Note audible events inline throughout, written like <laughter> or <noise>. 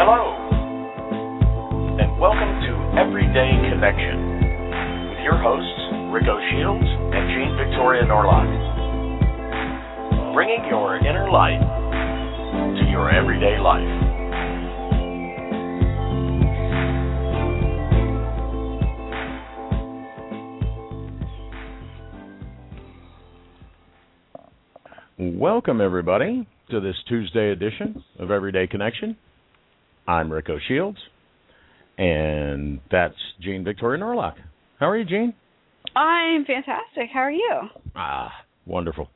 Hello, and welcome to Everyday Connection with your hosts, Rico Shields and Jean Victoria Norlock. Bringing your inner light to your everyday life. Welcome, everybody, to this Tuesday edition of Everyday Connection. I'm Rico Shields, and that's Jean Victoria Norlock. How are you, Jean? I'm fantastic. How are you? Ah, wonderful.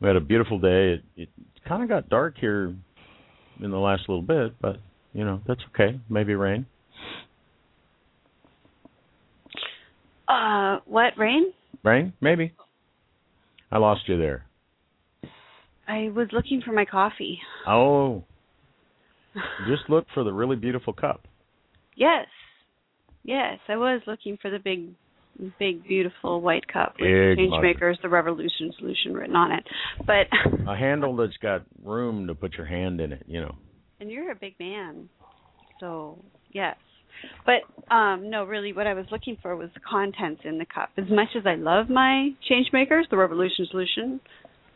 We had a beautiful day. It, it kind of got dark here in the last little bit, but you know that's okay. Maybe rain. Uh, what rain? Rain? Maybe. I lost you there. I was looking for my coffee. Oh, <laughs> just look for the really beautiful cup. Yes, yes, I was looking for the big, big, beautiful white cup with Big Change mug. Makers, the Revolution Solution written on it. But <laughs> A handle that's got room to put your hand in it. You know. and you're a big man, so yes. But um no, really, what I was looking for was the contents in the cup. As much as I love my Change Makers, the Revolution Solution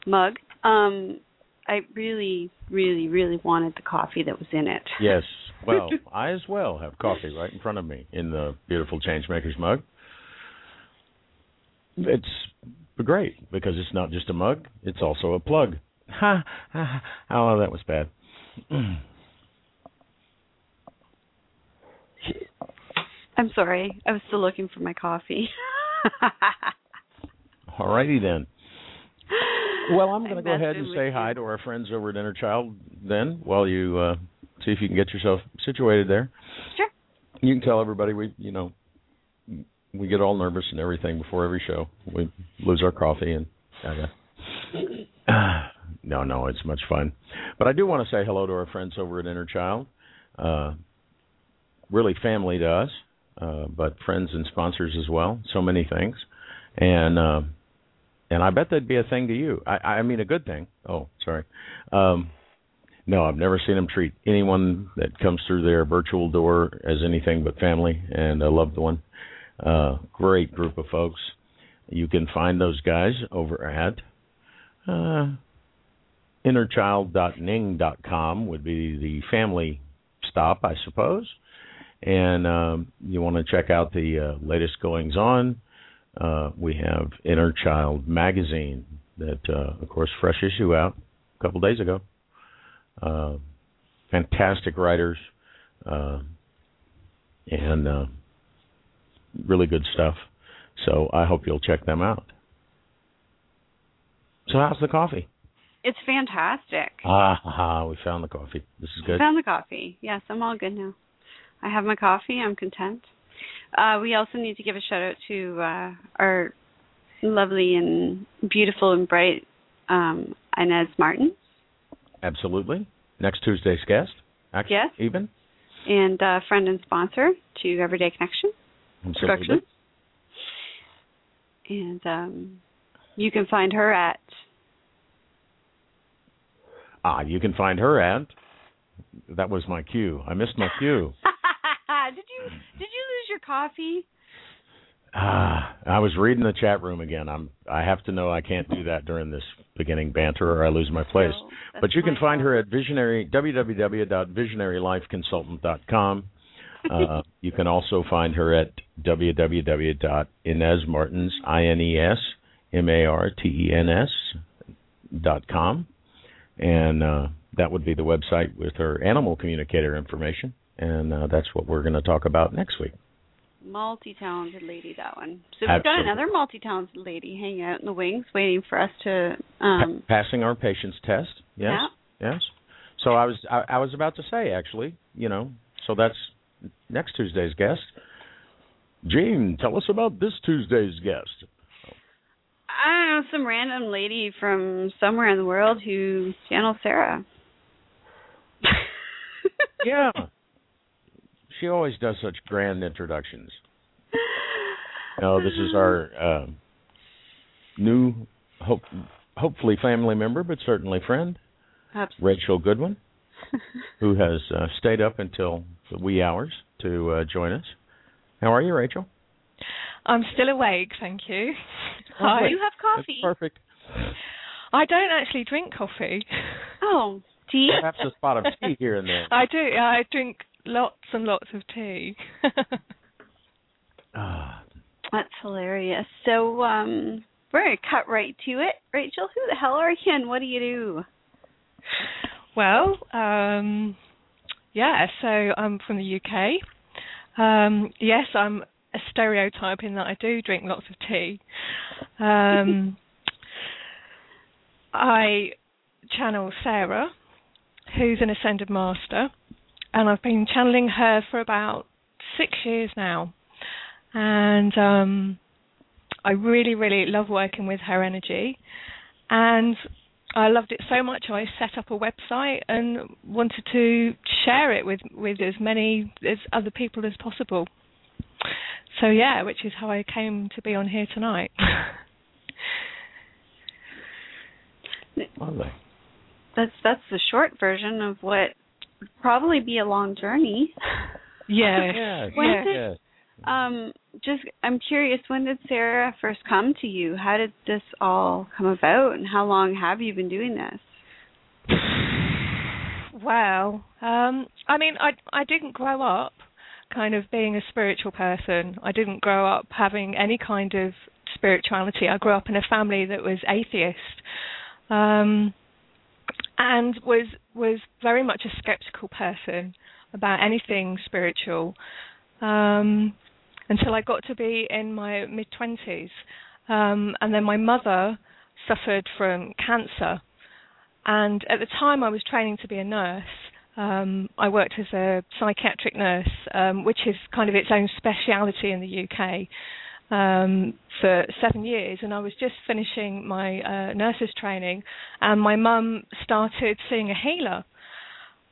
mug, um, I really, really, really wanted the coffee that was in it. Yes. <laughs> Well, I as well have coffee right in front of me in the beautiful Changemakers mug. It's great because it's not just a mug; it's also a plug. Ha! ha, ha. Oh, that was bad. <clears throat> I'm sorry, I was still looking for my coffee. <laughs> All righty then. Well, I'm going to go ahead and say you. hi to our friends over at Inner Child then, while you uh, see if you can get yourself situated there. Sure. You can tell everybody we, you know, we get all nervous and everything before every show. We lose our coffee and yeah. <sighs> no, no, it's much fun. But I do want to say hello to our friends over at Inner Child. Uh, really family to us, uh, but friends and sponsors as well. So many things, and uh, and I bet that'd be a thing to you. I, I mean, a good thing. Oh, sorry. Um, no, I've never seen them treat anyone that comes through their virtual door as anything but family and a loved one. Uh, great group of folks. You can find those guys over at uh, innerchild.ning.com would be the family stop, I suppose. And um, you want to check out the uh, latest goings on. Uh, we have Inner Child magazine that, uh, of course, fresh issue out a couple days ago. Uh, fantastic writers uh, and uh, really good stuff. So I hope you'll check them out. So how's the coffee? It's fantastic. Ah, ah, we found the coffee. This is good. Found the coffee. Yes, I'm all good now. I have my coffee. I'm content. Uh, we also need to give a shout out to uh, our lovely and beautiful and bright um, Inez Martin Absolutely. Next Tuesday's guest. Actually, Yes. Even. and uh, friend and sponsor to Everyday Connection Absolutely. Productions. And um, you can find her at Ah, you can find her at. That was my cue. I missed my cue. <laughs> did you did you lose your coffee? Ah, I was reading the chat room again. I'm. I have to know I can't do that during this beginning banter, or I lose my place. No, but you can find her at visionary www.visionarylifeconsultant.com. Uh, <laughs> you can also find her at www.inesmartens, I-N-E-S, M-A-R-T-E-N-S dot com, and uh, that would be the website with her animal communicator information, and uh, that's what we're going to talk about next week. multi-talented lady that one. So we've got another multi-talented lady hanging out in the wings, waiting for us to. um Pa- passing our patience test. Yes. Yeah. Yes. So I was I, I was about to say actually, you know, so that's next Tuesday's guest. Jean, tell us about this Tuesday's guest. I don't know, some random lady from somewhere in the world who channels Sarah. Yeah. <laughs> she always does such grand introductions. <laughs> No, this is our uh, new, hope, hopefully family member, but certainly friend, Absolutely. Rachel Goodwin, <laughs> who has uh, stayed up until the wee hours to uh, join us. How are you, Rachel? I'm still awake, thank you. <laughs> Oh, Hi. Do you have coffee? That's perfect. I don't actually drink coffee. Oh, tea? Perhaps a spot of tea here and there. I do. I drink lots and lots of tea. Ah, <laughs> That's hilarious. So, um, we're going to cut right to it. Rachel, who the hell are you and what do you do? well, um, yeah. So I'm from the UK. Um, yes, I'm a stereotype in that I do drink lots of tea. Um, <laughs> I channel Sarah, who's an ascended master, and I've been channeling her for about six years now. And um, I really, really love working with her energy. And I loved it so much I set up a website and wanted to share it with, with as many as other people as possible. So yeah, which is how I came to be on here tonight. <laughs> lovely. That's that's the short version of what probably be a long journey. yeah. <laughs> Yes, When yeah. did- yes. Um, just I'm curious, when did Sarah first come to you? How did this all come about, and how long have you been doing this? Well, um, I mean, I I didn't grow up kind of being a spiritual person. I didn't grow up having any kind of spirituality. I grew up in a family that was atheist, um, and was was very much a skeptical person about anything spiritual. Um, until I got to be in my mid twenties, um, and then my mother suffered from cancer. And at the time, I was training to be a nurse. Um, I worked as a psychiatric nurse, um, which is kind of its own speciality in the UK, um, for seven years. And I was just finishing my uh, nurse's training, and my mum started seeing a healer.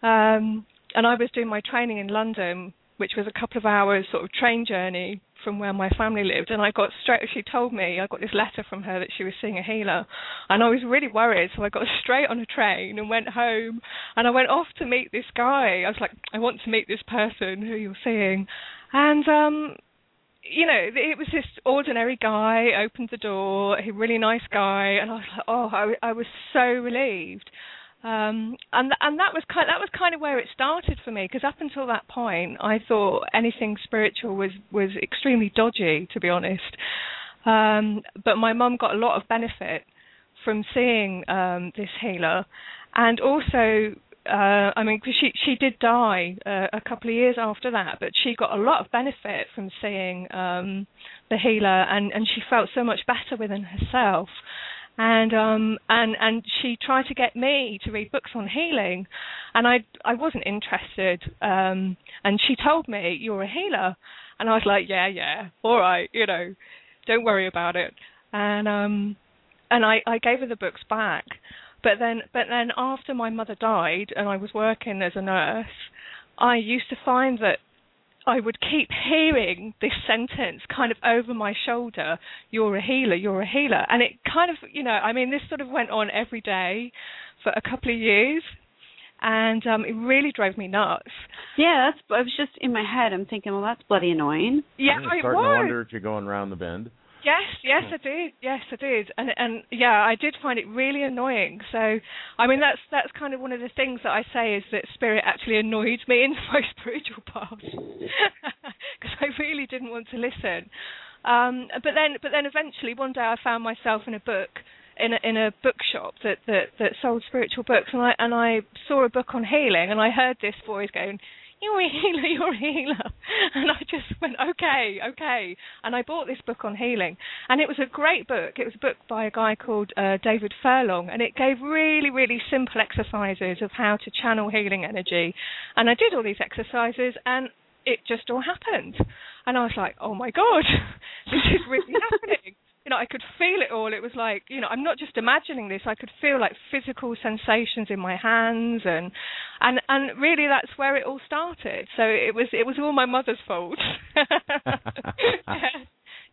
Um, and I was doing my training in London, which was a couple of hours sort of train journey from where my family lived and I got straight she told me I got this letter from her that she was seeing a healer and I was really worried so I got <laughs> straight on a train and went home and I went off to meet this guy I was like I want to meet this person who you're seeing and um you know, it was this ordinary guy. Opened the door, a really nice guy, and I was like, oh, I, I was so relieved. Um, and and that was kind that was kind of where it started for me because up until that point I thought anything spiritual was was extremely dodgy to be honest. Um, but my mum got a lot of benefit from seeing um, this healer, and also uh, I mean she she did die uh, a couple of years after that, but she got a lot of benefit from seeing um, the healer, and and she felt so much better within herself. And um and and she tried to get me to read books on healing and i i wasn't interested um and she told me you're a healer. And i was like yeah yeah all right you know don't worry about it. And um and i i gave her the books back but then but then after my mother died and i was working as a nurse i used to find that I would keep hearing this sentence kind of over my shoulder, you're a healer, you're a healer. And it kind of, you know, I mean, this sort of went on every day for a couple of years. And um, it really drove me nuts. Yeah, that's. I was just in my head. I'm thinking, well, that's bloody annoying. Yeah, I'm it starting to was. wonder if you're going around the bend. Yes, yes, I did. Yes, I did. And and yeah, I did find it really annoying. So, I mean, that's that's kind of one of the things that I say is that spirit actually annoyed me in <laughs> my spiritual path <laughs> because I really didn't want to listen. Um, but then, but then eventually, one day I found myself in a book in a, in a bookshop that, that that sold spiritual books, and I and I saw a book on healing, and I heard this voice going, you're a healer, you're a healer. <laughs> And I just went, okay, okay. And I bought this book on healing. And it was a great book. It was a book by a guy called uh, David Furlong. And it gave really, really simple exercises of how to channel healing energy. And I did all these exercises and it just all happened. And I was like, oh my God, <laughs> this is really happening you know, I could feel it all. It was like, you know, I'm not just imagining this. I could feel like physical sensations in my hands, and and and really, that's where it all started. So it was it was all my mother's fault. <laughs> yeah.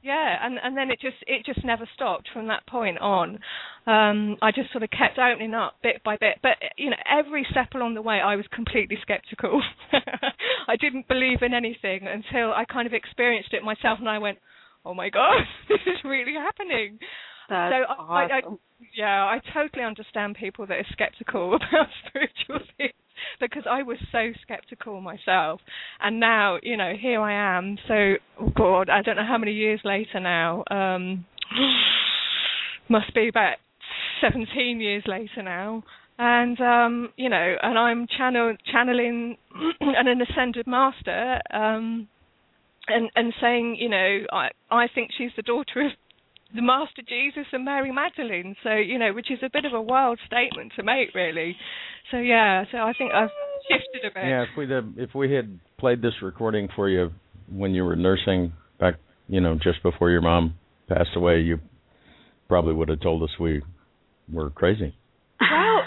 yeah, and and then it just it just never stopped from that point on. Um, I just sort of kept opening up bit by bit, but you know, every step along the way, I was completely skeptical. <laughs> I didn't believe in anything until I kind of experienced it myself, and I went oh my god, <laughs> this is really happening. That's so awesome. I, I, yeah, I totally understand people that are skeptical <laughs> about spiritual things because I was so skeptical myself, and now you know here I am. So oh God, I don't know how many years later now. Um, <sighs> must be about seventeen years later now. And um, you know, and I'm channel channeling <clears throat> an ascended master um, and and saying, you know, I I think she's the daughter of the Master Jesus and Mary Magdalene. So you know, which is a bit of a wild statement to make, really. So yeah, so I think I've shifted a bit. Yeah, if we if we had played this recording for you when you were nursing back, you know, just before your mom passed away, you probably would have told us we were crazy. Well,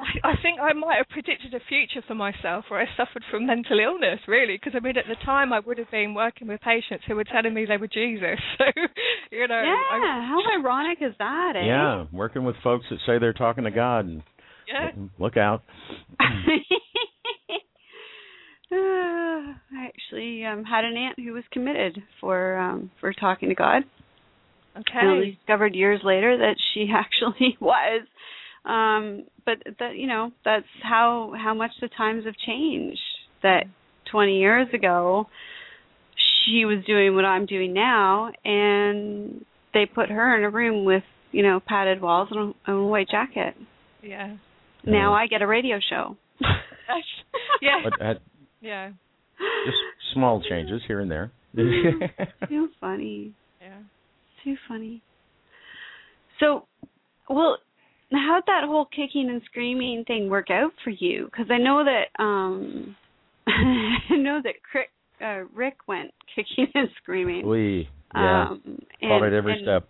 I, think I might have predicted a future for myself where I suffered from mental illness, really, because I mean, at the time I would have been working with patients who were telling me they were Jesus. <laughs> So, you know. Yeah, I, how ironic is that, eh? Yeah, working with folks that say they're talking to God. And yeah. Look out. Uh, <laughs> I actually um, had an aunt who was committed for um, for talking to God. Okay. And I discovered years later that she <laughs> actually was um but that you know that's how how much the times have changed. That 20 years ago she was doing what I'm doing now and they put her in a room with you know padded walls and a, and a white jacket. Yeah. Now I get a radio show. <laughs> Yeah. But at yeah. just small changes here and there. <laughs> too funny. Yeah. Too funny. So well how'd that whole kicking and screaming thing work out for you? Because I know that um <laughs> I know that Rick, uh, Rick went <laughs> kicking and screaming. we yeah, Um, followed and, every and step.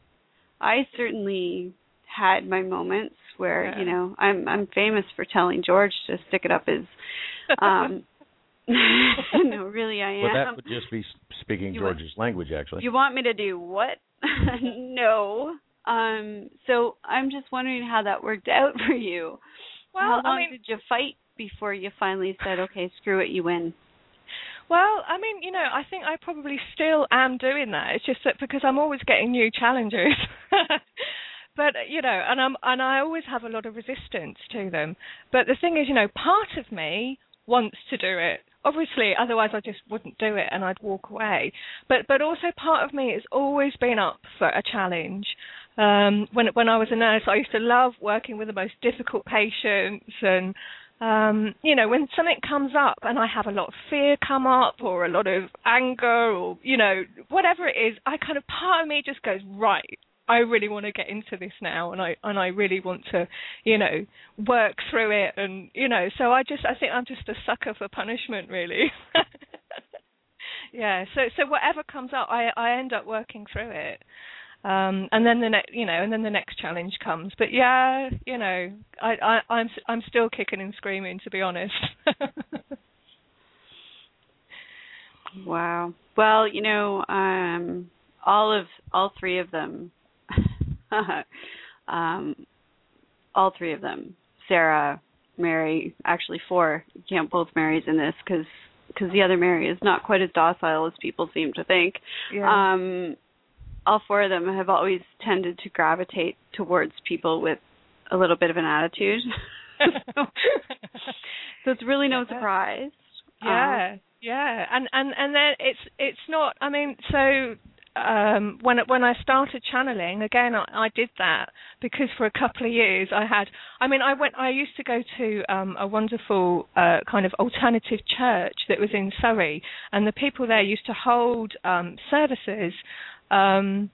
I certainly had my moments where Yeah. you know I'm I'm famous for telling George to stick it up his. Um, <laughs> no, really, I am. But that would just be speaking You George's language, actually. You want me to do what? no. Um, so I'm just wondering how that worked <laughs> out for you. well how long I mean did you fight before you finally said, "Okay, screw it, you win"? Well, I mean, you know, I think I probably still am doing that. It's just that because I'm always getting new challenges. <laughs> but you know, and I'm and I always have a lot of resistance to them. But the thing is, you know, part of me wants to do it. Obviously, otherwise I just wouldn't do it and I'd walk away. But but also part of me has always been up for a challenge. Um, when when I was a nurse, I used to love working with the most difficult patients and um, you know, when something comes up and I have a lot of fear come up or a lot of anger or, you know, whatever it is, I kind of part of me just goes, right, I really want to get into this now and I and I really want to, you know, work through it and you know, so I just I think I'm just a sucker for punishment really. <laughs> yeah, so so whatever comes up I I end up working through it um and then the next you know and then the next challenge comes but yeah you know i i i'm i'm still kicking and screaming to be honest <laughs> Wow. Well, you know, um, all of all three of them, <laughs> um, all three of them, Sarah, Mary, actually four. You can't both Marys in this because because the other Mary is not quite as docile as people seem to think. yeah Um, all four of them have always tended to gravitate towards people with a little bit of an attitude. so, <laughs> so it's really no <laughs> surprise. Um, yeah yeah and and and then it's it's not i mean so um, when when I started channeling again, I, I, did that because for a couple of years I had. I mean, I went. I used to go to um, a wonderful uh, kind of alternative church that was in Surrey, and the people there used to hold um, services. Um,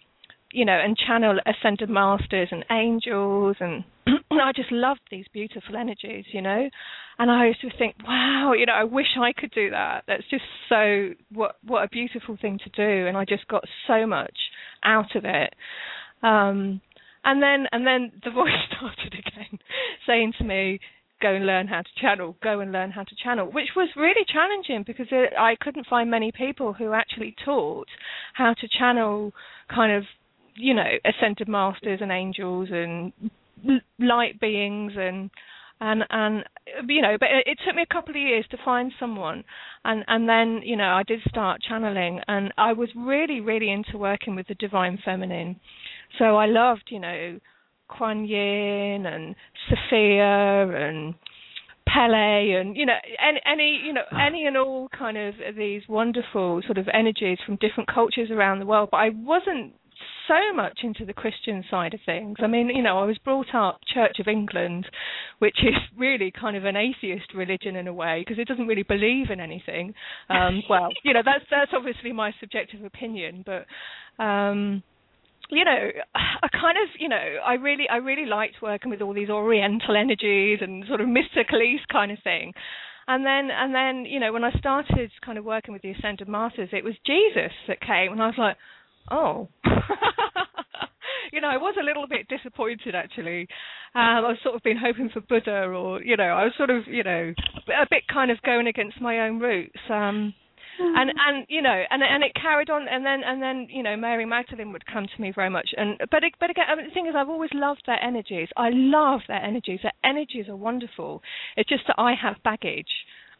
you know, and channel ascended masters and angels, and <clears throat> I just loved these beautiful energies, you know. And I used to think, wow, you know, I wish I could do that. That's just so what what a beautiful thing to do, and I just got so much out of it. Um, and then and then the <laughs> voice started again, saying to me, go and learn how to channel, go and learn how to channel, which was really challenging because it, I couldn't find many people who actually taught how to channel kind of you know ascended masters and angels and light beings and and and you know but it, took me a couple of years to find someone. And and then you know I did start channeling and I was really really into working with the divine feminine. So I loved you know Kuan Yin and Sophia and Pele and you know any, any you know any and all kind of these wonderful sort of energies from different cultures around the world. But I wasn't so much into the Christian side of things. I mean, you know, I was brought up Church of England, which is <laughs> really kind of an atheist religion in a way because it doesn't really believe in anything. Um, <laughs> well, you know, that's that's obviously my subjective opinion, but um, you know, I kind of, you know, I really, I really liked working with all these Oriental energies and sort of mysticalese kind of thing. And then, and then, you know, when I started kind of working with the Ascended Masters, it was Jesus that came, and I was like, oh. <laughs> you know, I was a little bit disappointed actually. Um, I've sort of been hoping for Buddha, or you know, I was sort of, you know, a bit kind of going against my own roots. Um, and and you know, and and it carried on, and then and then you know, Mary Magdalene would come to me very much, and but it, but again, I mean, the thing is, I've always loved their energies. I love their energies. Their energies are wonderful. It's just that I have baggage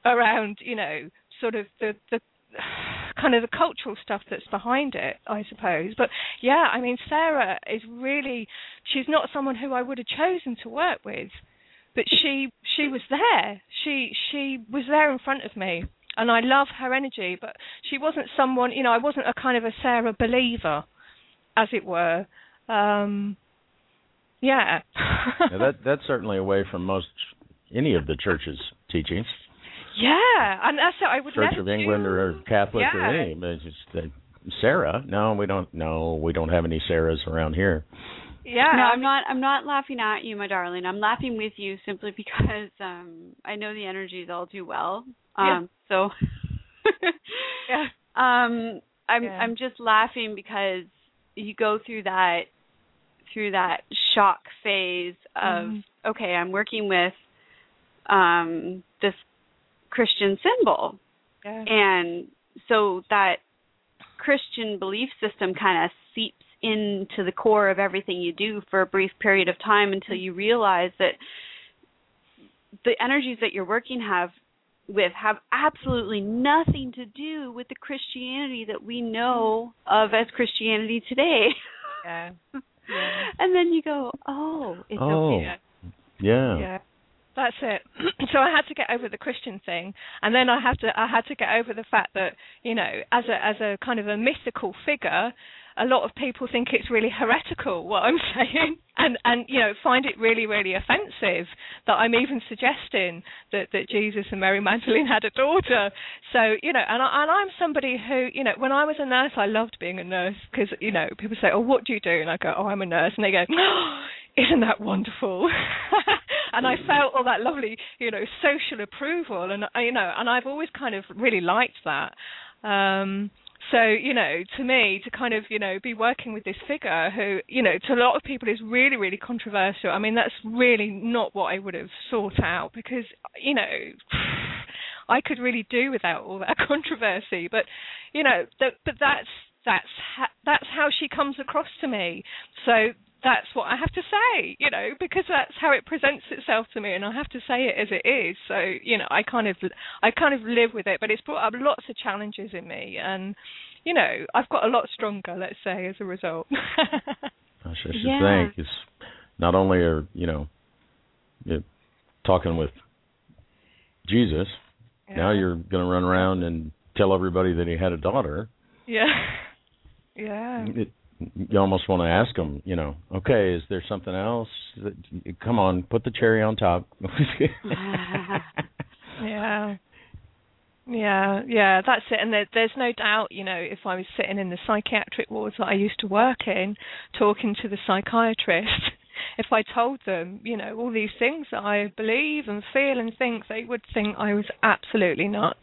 around, you know, sort of the the <sighs> kind of the cultural stuff that's behind it, I suppose. But yeah, I mean, Sarah is really she's not someone who I would have chosen to work with, but she she was there. She she was there in front of me, and I love her energy. But she wasn't someone, you know, I wasn't a kind of a Sarah believer, as it were. Um, yeah. <laughs> yeah that that's certainly away from most any of the church's teachings. Yeah, and that's I would Church of England do. or Catholic yeah. or any, but it's just uh, Sarah. No, we don't. No, we don't have any Sarahs around here. Yeah. No, I'm not. I'm not laughing at you, my darling. I'm laughing with you simply because um I know the energies all too well. Um, <laughs> yeah. So. <laughs> yeah. Um, I'm yeah. I'm just laughing because you go through that through that shock phase of mm. okay, I'm working with um this Christian symbol. Yeah. And so that Christian belief system kind of seeps into the core of everything you do for a brief period of time until you realize that the energies that you're working have with have absolutely nothing to do with the Christianity that we know of as Christianity today. Yeah. <laughs> yeah. And then you go, "Oh, it's oh. okay." Yeah. Yeah. That's it. <clears throat> so I had to get over the Christian thing, and then I had to I had to get over the fact that you know, as a as a kind of a mythical figure, a lot of people think it's really heretical what I'm <laughs> saying, and and you know find it really really offensive that I'm even suggesting that that Jesus and Mary Magdalene had a daughter. So you know, and I, and I'm somebody who you know when I was a nurse I loved being a nurse because you know people say oh what do you do and I go oh I'm a nurse and they go. Oh, <gasps> isn't that wonderful? <laughs> and I felt all that lovely, you know, social approval, and you know, and I've always kind of really liked that. Um, so you know, to me, to kind of you know be working with this figure who you know to a lot of people is really really controversial. I mean, that's really not what I would have sought out because you know. <sighs> I could really do without all that <laughs> controversy, but you know, but that's that's ha- that's how she comes across to me. So that's what I have to say, you know, because that's how it presents itself to me, and I have to say it as it is. So, you know, I kind of, I kind of live with it, but it's brought up lots of challenges in me, and you know, I've got a lot stronger, let's say, as a result. <laughs> I should yeah. think it's not only are you know, you're talking with Jesus, yeah. now you're going to run around and tell everybody that he had a daughter. Yeah. <laughs> Yeah. It, you almost want to ask them, you know, okay, is there something else? That, come on, put the cherry on top. <laughs> <laughs> yeah. Yeah, yeah, that's it. And there, there's no doubt, you know, if I was sitting in the psychiatric wards that I used to work in, talking to the psychiatrist, <laughs> if I told them, you know, all these things that I believe and feel and think, they would think I was absolutely nuts.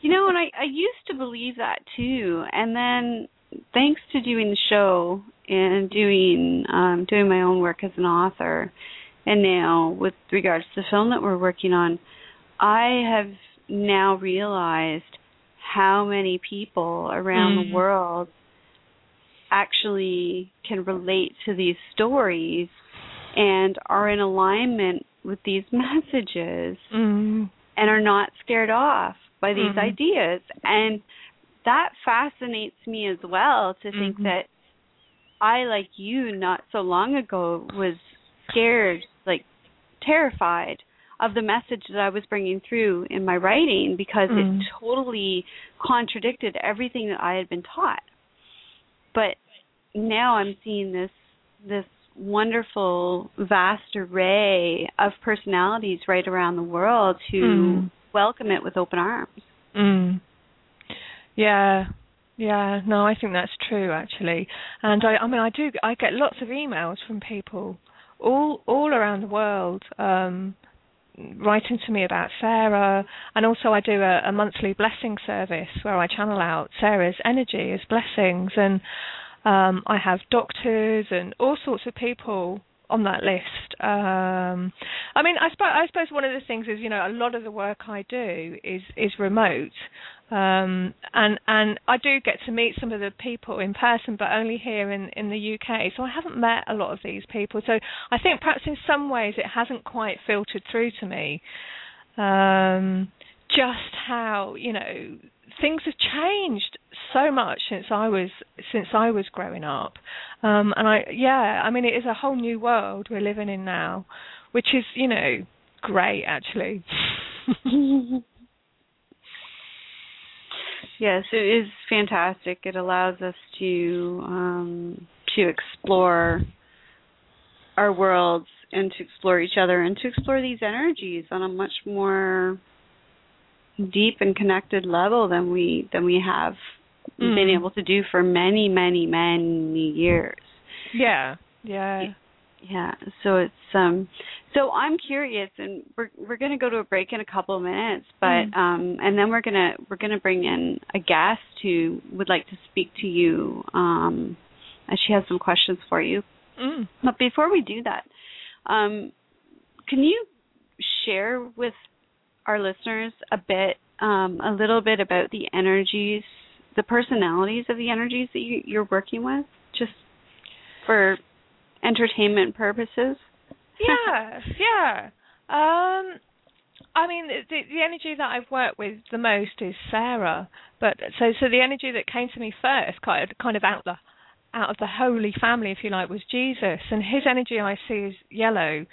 you know, and I I used to believe that too, and then thanks to doing the show and doing um doing my own work as an author, and now with regards to the film that we're working on, I have now realized how many people around mm. the world actually can relate to these stories and are in alignment with these <laughs> messages mm. and are not scared off by these mm. ideas and that fascinates me as well to think mm-hmm. that I like you not so long ago was scared like terrified of the message that I was bringing through in my writing because mm. it totally contradicted everything that I had been taught. But now I'm seeing this this wonderful vast array of personalities right around the world who mm. welcome it with open arms. Mm. Yeah. Yeah, no, I think that's true actually. And I I mean I do I get lots of emails from people all all around the world um writing to me about Sarah, and also I do a, a, monthly blessing service where I channel out Sarah's energy as blessings, and um, I have doctors and all sorts of people on that list. Um, I mean, I I suppose one of the things is you know a lot of the work I do is is remote, um, and and I do get to meet some of the people in person, but only here in in the UK. So I haven't met a lot of these people. So I think perhaps in some ways it hasn't quite filtered through to me. Um, just how you know things have changed so much since I was since I was growing up, um, and I yeah, I mean it is a whole new world we're living in now, which is you know great actually. <laughs> yes, it is fantastic. It allows us to um, to explore our worlds and to explore each other and to explore these energies on a much more deep and connected level than we than we have mm. been able to do for many many many years yeah yeah yeah so it's um so i'm curious and we're we're going to go to a break in a couple of minutes but mm. um and then we're going to we're going to bring in a guest who would like to speak to you um and she has some questions for you mm. but before we do that um can you share with our listeners a bit, um, a little bit about the energies, the personalities of the energies that you, you're working with, just for entertainment purposes? Yeah, yeah. Um, I mean, the, the energy that I've worked with the most is Sarah, but so so the energy that came to me first, kind of, kind of out the out of the holy family, if you like, was Jesus, and his energy I see is yellow.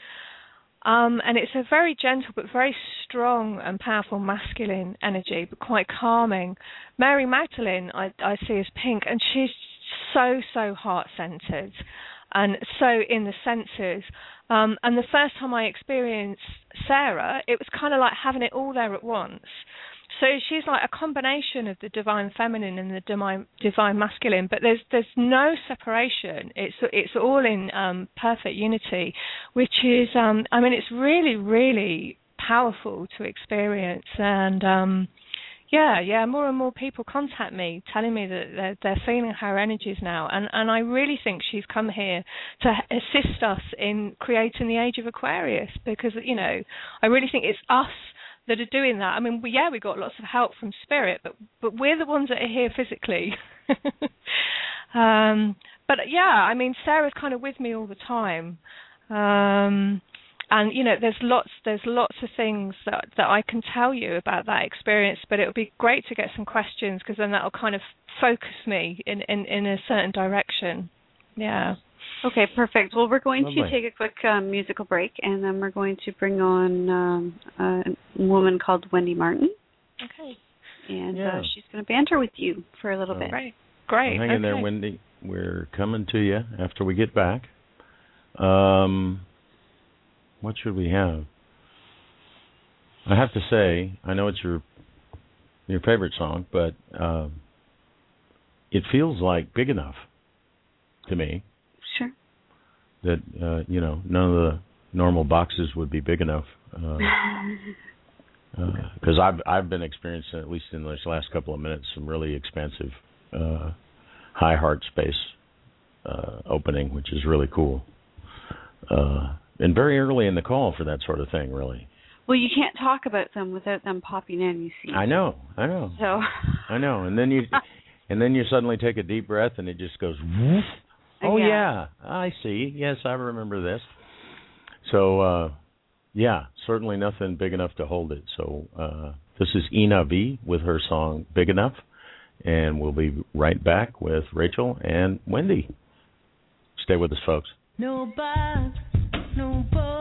Um, and it's a very gentle but very strong and powerful masculine energy, but quite calming. Mary Magdalene, I, I see as pink, and she's so, so heart centered and so in the senses. Um, and the first time I experienced Sarah, it was kind of like having it all there at once. So she's like a combination of the divine feminine and the divine divine masculine, but there's there's no separation. It's it's all in um, perfect unity, which is um, I mean it's really really powerful to experience and. Yeah, yeah. More and more people contact me, telling me that they're, they're feeling her energies now, and and I really think she's come here to assist us in creating the age of Aquarius because you know I really think it's us that are doing that. I mean, we, yeah, we got lots of help from spirit, but but we're the ones that are here physically. <laughs> um, but yeah, I mean, Sarah's kind of with me all the time. Um, and you know there's lots there's lots of things that that I can tell you about that experience but it would be great to get some questions because then that'll kind of focus me in in in a certain direction yeah Okay, perfect. Well, we're going Lovely. to take a quick um, musical break, and then we're going to bring on um, a woman called Wendy Martin. Okay. And yeah. uh, she's going to banter with you for a little Oh. bit. Great. Great. Hang okay. in there, Wendy. We're coming to you after we get back. Um, what should we have? I have to say, I know it's your your favorite song, but uh, it feels like big enough to me Sure. that uh, you know none of the normal boxes would be big enough. Because uh, <laughs> I've I've been experiencing at least in this last couple of minutes some really expansive uh, high heart space uh, opening, which is really cool. Uh, and very early in the call for that sort of thing, really. well, you can't talk about them without them popping in. You see. I know, I know, So. <laughs> I know. And then you, and then you suddenly take a deep breath, and it just goes. Woof. Oh Yeah. yeah, I see. Yes, I remember this. So, uh, yeah, certainly nothing big enough to hold it. So, uh, this is Ina V with her song "Big Enough," and we'll be right back with Rachel and Wendy. Stay with us, folks. No box, no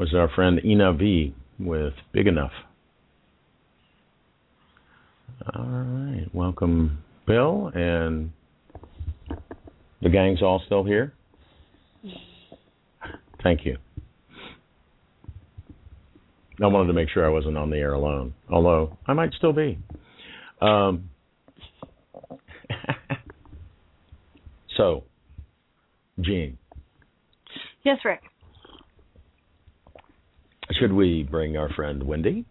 was our friend Ina V with Big Enough. All right. Welcome, Bill. And the gang's all still here? Thank you. I wanted to make sure I wasn't on the air alone, although I might still be. Um, <laughs> so, Gene, Yes, Rick. Should we bring our friend Wendy?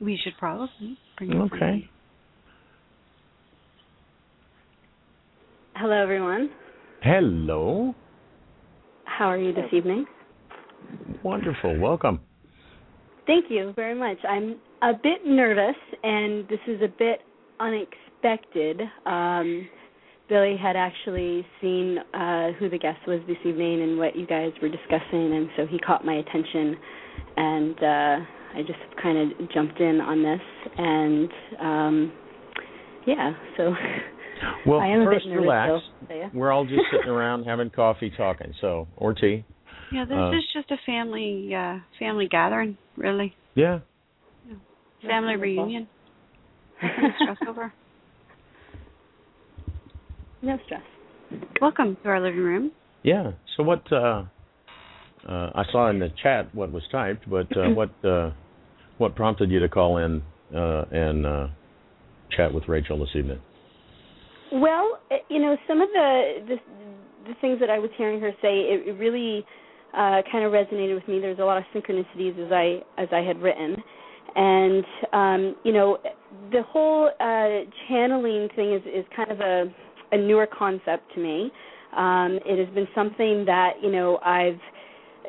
We should probably bring it Okay. Hello, everyone. Hello. How are you this evening? Wonderful. Welcome. Thank you very much. I'm a bit nervous, and this is a bit unexpected. Um, Billy had actually seen uh, who the guest was this evening and what you guys were discussing, and so he caught my attention, and uh, I just kind of jumped in on this, and um, yeah, so <laughs> Well, I am a first bit nervous. relax. Still, yeah. We're all just <laughs> sitting around having coffee, talking. So, or tea. Yeah, this Uh, is just a family uh family gathering, really. Yeah. Family wonderful. reunion. <laughs> Nothing to stress over. No stress. Welcome to our living room. Yeah. So what? uh uh I saw in the chat what was typed, but uh, <laughs> what uh what prompted you to call in uh and uh chat with Rachel this evening? Well, uh, you know, some of the the, the things that I was hearing her say, it, it really uh, kind of resonated with me. There's a lot of synchronicities as I as I had written, and um, you know, the whole uh, channeling thing is is kind of a a newer concept to me. Um, it has been something that you know I've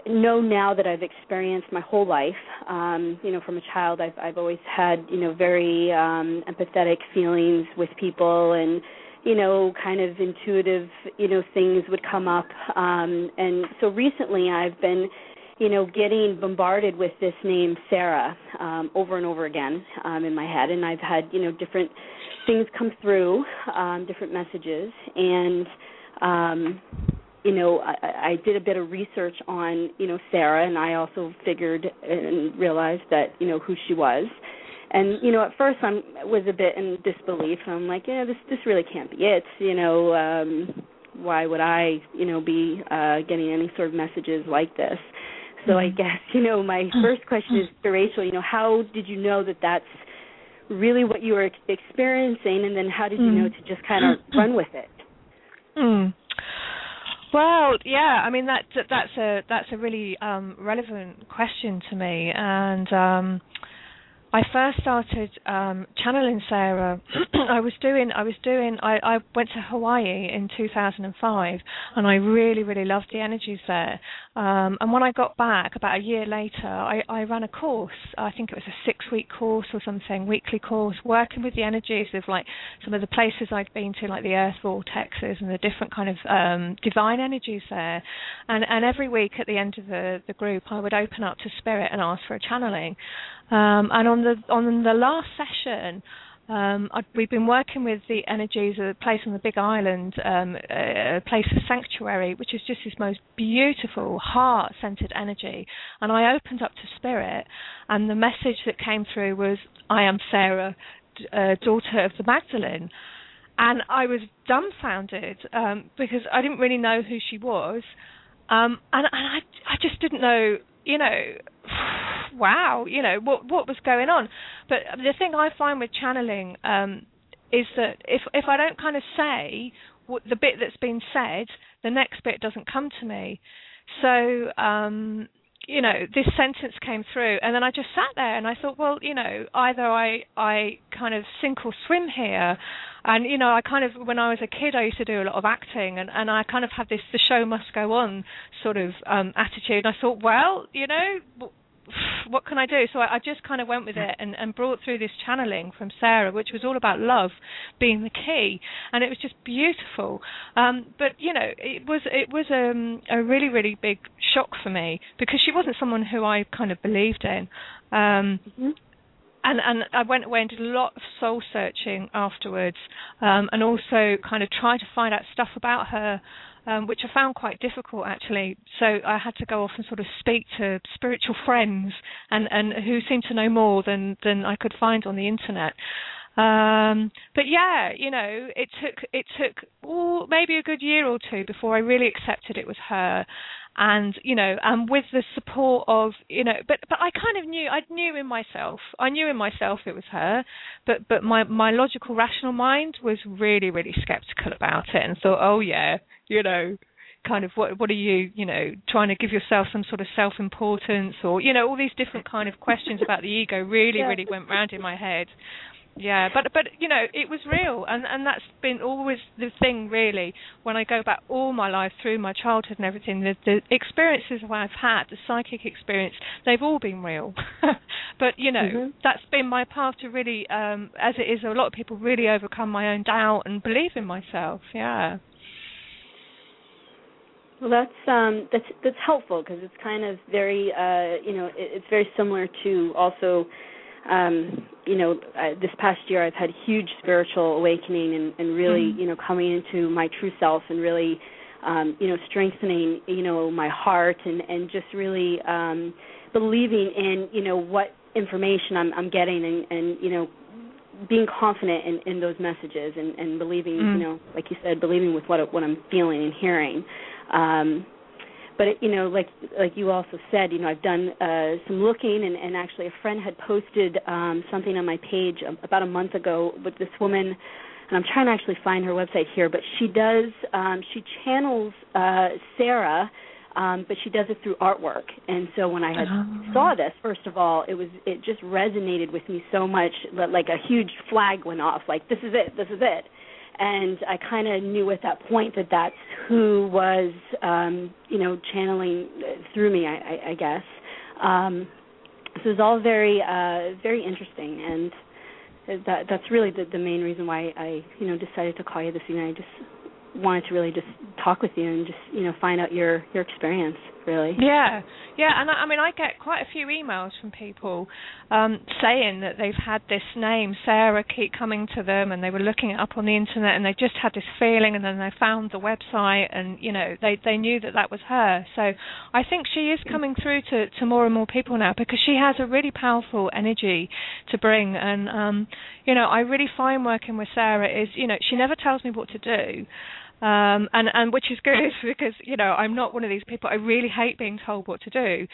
know now that I've experienced my whole life. Um, you know, from a child, I've I've always had you know very um, empathetic feelings with people, and you know, kind of intuitive you know things would come up. Um, and so recently, I've been you know getting bombarded with this name Sarah um, over and over again um, in my head, and I've had you know different things come through, um, different messages, and um, you know, I, I did a bit of research on, you know, Sarah, and I also figured and realized that, you know, who she was. And you know, at first I was a bit in disbelief. I'm like, yeah, this this really can't be it. You know, um, why would I, you know, be uh, getting any sort of messages like this? So I guess, you know, my first question is to Rachel. You know, how did you know that that's really what you were experiencing, and then how did you know to just kind of run with it? Mm. Well, yeah, I mean that that's a that's a really um, relevant question to me, and um, I first started um, channeling Sarah. <clears throat> I was doing I was doing I, I went to Hawaii in 2005, and I really really loved the energies there. Um, and when I got back about a year later, I, I ran a course. I think it was a six week course or something, weekly course, working with the energies of like some of the places I'd been to, like the Earth vortexes and the different kind of um, divine energies there. And and every week at the end of the the group, I would open up to spirit and ask for a channeling. Um, and on the on the last session, um, we've been working with the energies of a place on the Big Island, um, a, a place of sanctuary, which is just this most beautiful heart-centered energy. And I opened up to spirit, and the message that came through was, "I am Sarah, d- uh, daughter of the Magdalene." And I was dumbfounded um, because I didn't really know who she was, um, and, and I I just didn't know, you know, <sighs> wow, you know what what was going on. But the thing I find with channeling um, is that if if I don't kind of say what the bit that's been said, the next bit doesn't come to me. So um, you know, this sentence came through, and then I just sat there and I thought, well, you know, either I I kind of sink or swim here, and you know, I kind of when I was a kid, I used to do a lot of acting, and and I kind of had this the show must go on sort of um attitude. And I thought, well, you know. What can I do? So I, I just kind of went with it and, and brought through this channeling from Sarah, which was all about love being the key, and it was just beautiful. Um, but you know, it was it was um, a really really big shock for me because she wasn't someone who I kind of believed in. Um, and and I went away and did a lot of soul searching afterwards, um, and also kind of tried to find out stuff about her um, which I found quite difficult actually. So I had to go off and sort of speak to spiritual friends and and who seemed to know more than than I could find on the internet. Um, but yeah, you know, it took it took oh, maybe a good year or two before I really accepted it was her, and you know, and with the support of you know, but but I kind of knew I knew in myself, I knew in myself it was her, but but my my logical rational mind was really really skeptical about it and thought, oh yeah, you know, kind of what what are you you know trying to give yourself some sort of self importance or you know all these different kind of questions about the ego really <laughs> Yeah. really went round in my head yeah but but you know it was real and and that's been always the thing really when i go back all my life through my childhood and everything the the experiences i've had the psychic experience they've all been real <laughs> but you know Mhm. that's been my path to really um as it is a lot of people really overcome my own doubt and believe in myself yeah Well, that's um, that's that's helpful because it's kind of very uh, you know it, it's very similar to also um, you know uh, this past year I've had huge spiritual awakening and, and really Mhm. you know coming into my true self and really um, you know strengthening you know my heart and and just really um, believing in you know what information I'm I'm getting and and you know being confident in, in those messages and, and believing, Mm. you know, like you said, believing with what what I'm feeling and hearing. Um, but it, you know, like like you also said, you know, I've done uh, some looking, and, and actually a friend had posted um, something on my page about a month ago with this woman, and I'm trying to actually find her website here, but she does um, she channels uh, Sarah. Um, but she does it through artwork, and so when I had Oh. saw this, first of all, it was it just resonated with me so much that like a huge flag went off, like this is it, this is it, and I kind of knew at that point that that's who was um, you know channeling through me, I, I, I guess. Um, so it was all very uh, very interesting, and that that's really the, the main reason why I you know decided to call you this evening. I just wanted to really just talk with you and just you know find out your your experience really. Yeah, yeah, and I, I mean, I get quite a few emails from people um, saying that they've had this name Sarah keep coming to them, and they were looking it up on the internet, and they just had this feeling, and then they found the website, and you know, they they knew that that was her. So I think she is coming through to to more and more people now because she has a really powerful energy to bring, and um, you know, I really find working with Sarah is, you know, she never tells me what to do um and and which is good <laughs> because you know i'm not one of these people. I really hate being told what to do.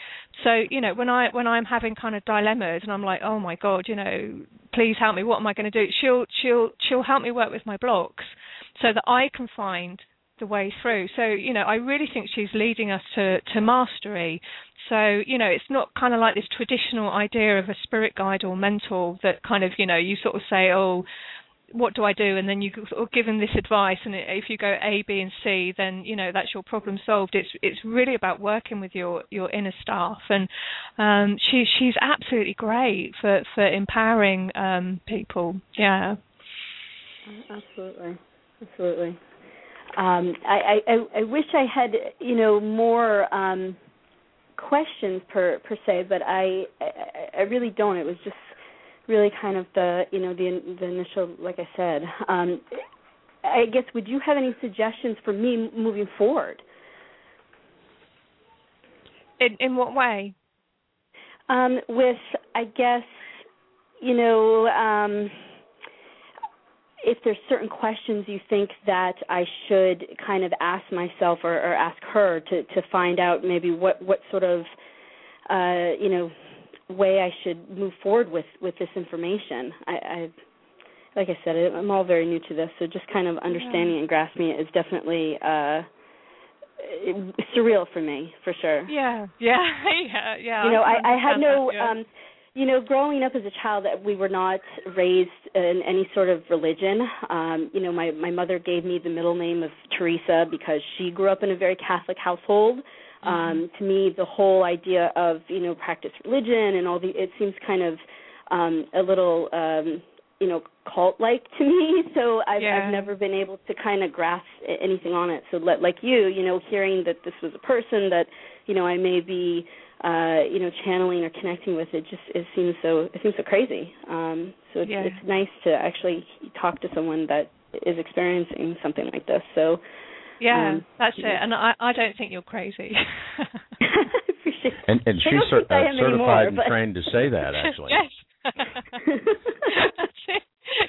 So you know when i when i'm having kind of dilemmas and i'm like oh my god you know please help me. What am i going to do? She'll she'll she'll help me work with my blocks so that i can find the way through. So you know i really think she's leading us to to mastery. So you know it's not kind of like this traditional idea of a spirit guide or mentor that kind of you know you sort of say oh what do I do? And then you give them this advice, and if you go A, B, and C, then you know that's your problem solved. It's it's really about working with your your inner staff, and um, she she's absolutely great for for empowering um, people. Yeah. Absolutely, absolutely. Um, I, I, I wish I had, you know, more um, questions per per se, but I, I, I really don't. It was just really kind of the, you know, the the initial, like I said. Um, I guess would you have any suggestions for me moving forward? In in what way? Um, with, I guess, you know, um, if there's certain questions you think that I should kind of ask myself or, or ask her to to find out maybe what what sort of, uh, you know, way I should move forward with with this information. I, I like I said, I'm all very new to this, so just kind of understanding and grasping it is definitely uh, surreal for me, for sure Yeah, <laughs> yeah, yeah, yeah. you know i i had no yeah. um you know growing up as a child that we were not raised in any sort of religion um you know my my mother gave me the middle name of teresa because she grew up in a very catholic household um to me the whole idea of you know practice religion and all the it seems kind of um a little um you know cult like to me. <laughs> So i've Yeah. i've never been able to kind of grasp anything on it. So let, like you you know hearing that this was a person that you know i may be uh you know channeling or connecting with it just it seems so it seems so crazy. Um so it's Yeah. it's nice to actually talk to someone that is experiencing something like this. So Yeah, Um, that's it. yeah. And I, I don't think you're crazy. <laughs> And and I she's don't cer- uh, certified anymore, and but- trained to say that <laughs> actually. yes.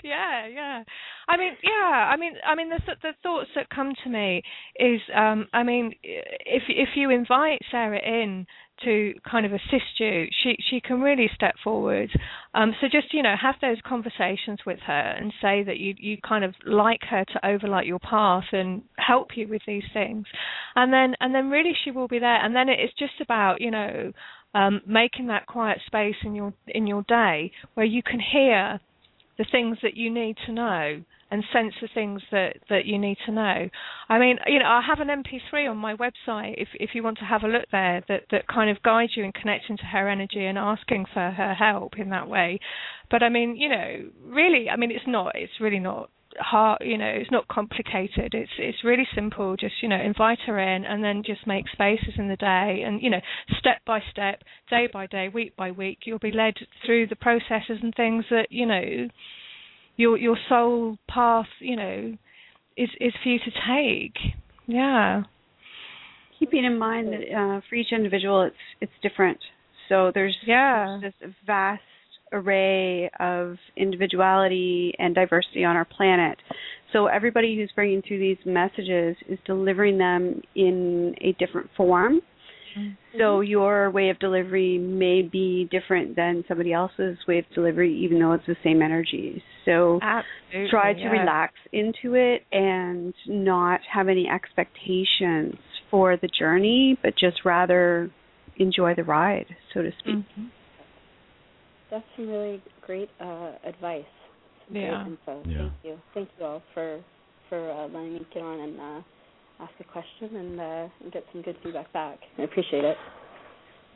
Yeah, yeah. I mean, yeah. I mean, I mean, the the thoughts that come to me is, um, I mean, if if you invite Sarah in to kind of assist you, she she can really step forward. Um, so just you know, have those conversations with her and say that you you kind of like her to overlight your path and help you with these things, and then and then really she will be there. And then it's just about you know um, making that quiet space in your in your day where you can hear the things that you need to know and sense the things that that you need to know. I mean, you know, I have an MP3 on my website if if you want to have a look there that that kind of guides you in connecting to her energy and asking for her help in that way. But I mean, you know, really, I mean, it's not it's really not hard you know it's not complicated. It's it's really simple. Just you know invite her in and then just make spaces in the day and you know step by step day by day week by week you'll be led through the processes and things that you know your your soul path you know is is for you to take. Yeah. Keeping in mind that uh, for each individual, it's it's different. So there's yeah. this vast array of individuality and diversity on our planet. So everybody who's bringing through these messages is delivering them in a different form. So your way of delivery may be different than somebody else's way of delivery, even though it's the same energy. So absolutely try to yeah. relax into it and not have any expectations for the journey, but just rather enjoy the ride, so to speak. Mhm. That's some really great uh, advice. Some Yeah. Great info. Yeah. Thank you. Thank you all for for uh, letting me get on and uh, ask a question and, uh, and get some good feedback back. I appreciate it.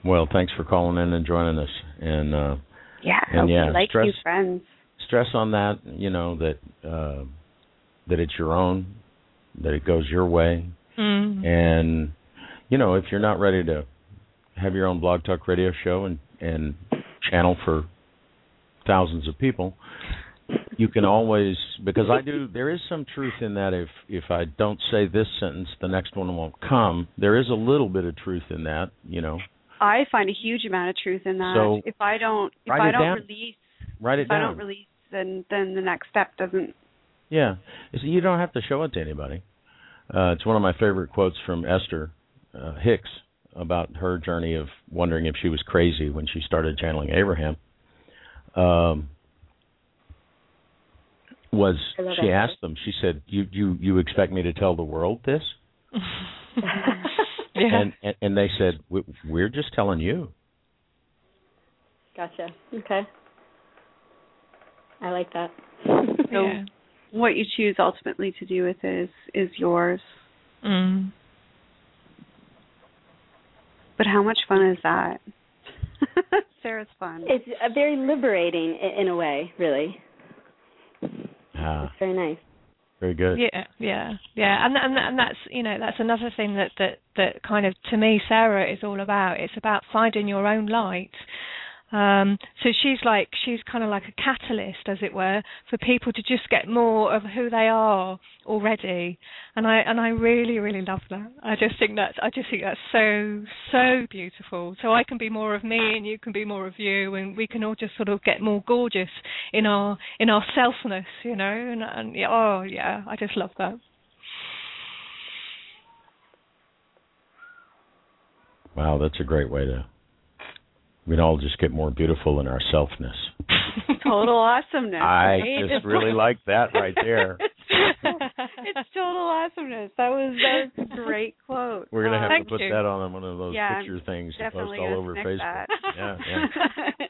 Well, thanks for calling in and joining us. And uh, Yeah, And we yeah, like stress- you friends. stress on that. You know that uh, that it's your own, that it goes your way, Mm. and you know if you're not ready to have your own blog talk radio show and and channel for thousands of people you can always because i do there is some truth in that if if i don't say this sentence the next one won't come there is a little bit of truth in that you know I find a huge amount of truth in that. So, if I don't if write I it don't down. release write it if I don't release then then the next step doesn't Yeah, You you don't have to show it to anybody. Uh, it's one of my favorite quotes from Esther uh, Hicks about her journey of wondering if she was crazy when she started channeling Abraham. Um, was she that asked them? She said, "You you you expect me to tell the world this?" <laughs> yeah And, and and they said, "We- "We're just telling you." Gotcha. Okay. I like that. So yeah. what you choose ultimately to do with it is is yours. Mm. But how much fun is that? <laughs> Sarah's fun. it's uh, very liberating in a way, really. Ah, It's very nice. very good. Yeah, yeah, yeah, and and and that's you know that's another thing that that that kind of to me Sarah is all about. It's about finding your own light. Um, so she's like she's kind of like a catalyst, as it were, for people to just get more of who they are already, and I and I really really love that. I just think that's I just think that's so so beautiful. So I can be more of me, and you can be more of you, and we can all just sort of get more gorgeous in our in our selfness, you know. And, and oh yeah, I just love that. Wow, that's a great way to. We'd all just get more beautiful in our selfness. <laughs> total awesomeness. I right? just really like that right there. <laughs> it's total awesomeness. That was that was a great quote. We're gonna have Um, to put you. that on one of those Yeah, picture things to post all over Facebook. that. Yeah, <laughs> yeah.